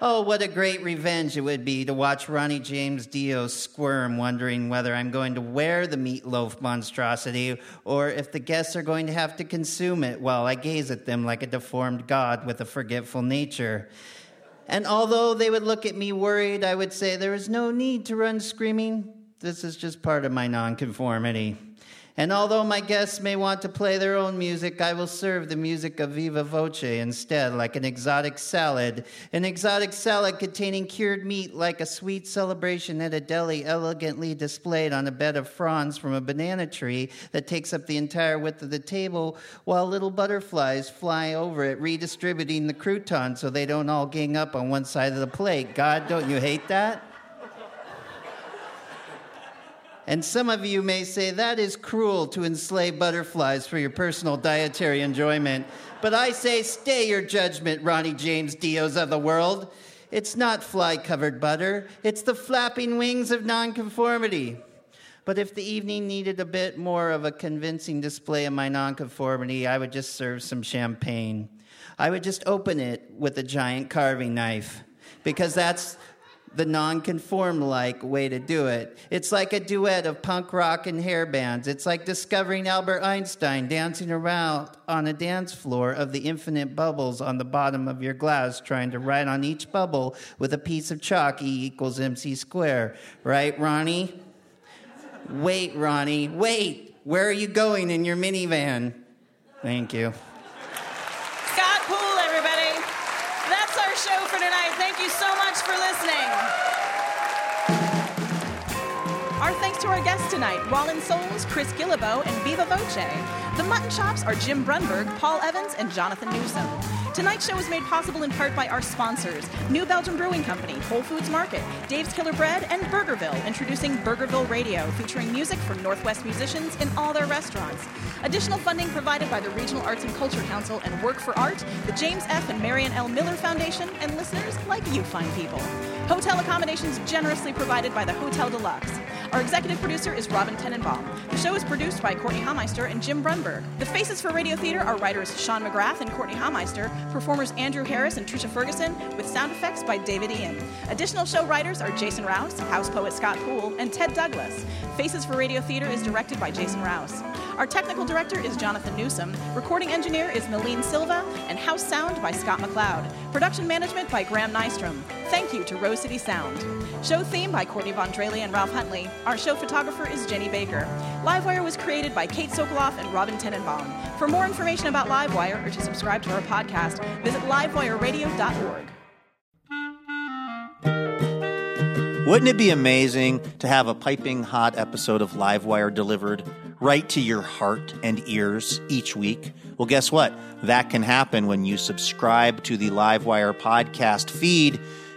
Speaker 13: Oh, what a great revenge it would be to watch Ronnie James Dio squirm, wondering whether I'm going to wear the meatloaf monstrosity or if the guests are going to have to consume it while I gaze at them like a deformed god with a forgetful nature. And although they would look at me worried, I would say there is no need to run screaming. This is just part of my nonconformity. And although my guests may want to play their own music, I will serve the music of Viva Voce instead, like an exotic salad. An exotic salad containing cured meat, like a sweet celebration at a deli, elegantly displayed on a bed of fronds from a banana tree that takes up the entire width of the table, while little butterflies fly over it, redistributing the croutons so they don't all gang up on one side of the plate. God, don't you hate that? And some of you may say that is cruel to enslave butterflies for your personal dietary enjoyment. But I say, stay your judgment, Ronnie James Dios of the world. It's not fly covered butter, it's the flapping wings of nonconformity. But if the evening needed a bit more of a convincing display of my nonconformity, I would just serve some champagne. I would just open it with a giant carving knife because that's the non-conform like way to do it. It's like a duet of punk rock and hair bands. It's like discovering Albert Einstein dancing around on a dance floor of the infinite bubbles on the bottom of your glass, trying to write on each bubble with a piece of chalk E equals MC square. Right, Ronnie? Wait, Ronnie, wait. Where are you going in your minivan? Thank you.
Speaker 4: Scott Poole, everybody. That's our show for tonight. Thank you so much for listening. Our guests tonight Rollin Soles, Chris Guillebeau, and Viva Voce. The mutton chops are Jim Brunberg, Paul Evans, and Jonathan Newsom. Tonight's show is made possible in part by our sponsors New Belgium Brewing Company, Whole Foods Market, Dave's Killer Bread, and Burgerville, introducing Burgerville Radio, featuring music from Northwest musicians in all their restaurants. Additional funding provided by the Regional Arts and Culture Council and Work for Art, the James F. and Marion L. Miller Foundation, and listeners like you fine people. Hotel accommodations generously provided by the Hotel Deluxe. Our executive producer is Robin Tenenbaum. The show is produced by Courtney Hameister and Jim Brunberg. The faces for Radio Theater are writers Sean McGrath and Courtney Hameister, performers Andrew Harris and Trisha Ferguson, with sound effects by David Ian. Additional show writers are Jason Rouse, house poet Scott Poole, and Ted Douglas. Faces for Radio Theater is directed by Jason Rouse. Our technical director is Jonathan Newsom. Recording engineer is Nalene Silva, and house sound by Scott McLeod. Production management by Graham Nystrom. Thank you to Rose City Sound. Show theme by Courtney Von and Ralph Huntley. Our show photographer is Jenny Baker. Livewire was created by Kate Sokoloff and Robin Tenenbaum. For more information about Livewire or to subscribe to our podcast, visit livewireradio.org.
Speaker 14: Wouldn't it be amazing to have a piping hot episode of Livewire delivered right to your heart and ears each week? Well, guess what? That can happen when you subscribe to the Livewire podcast feed,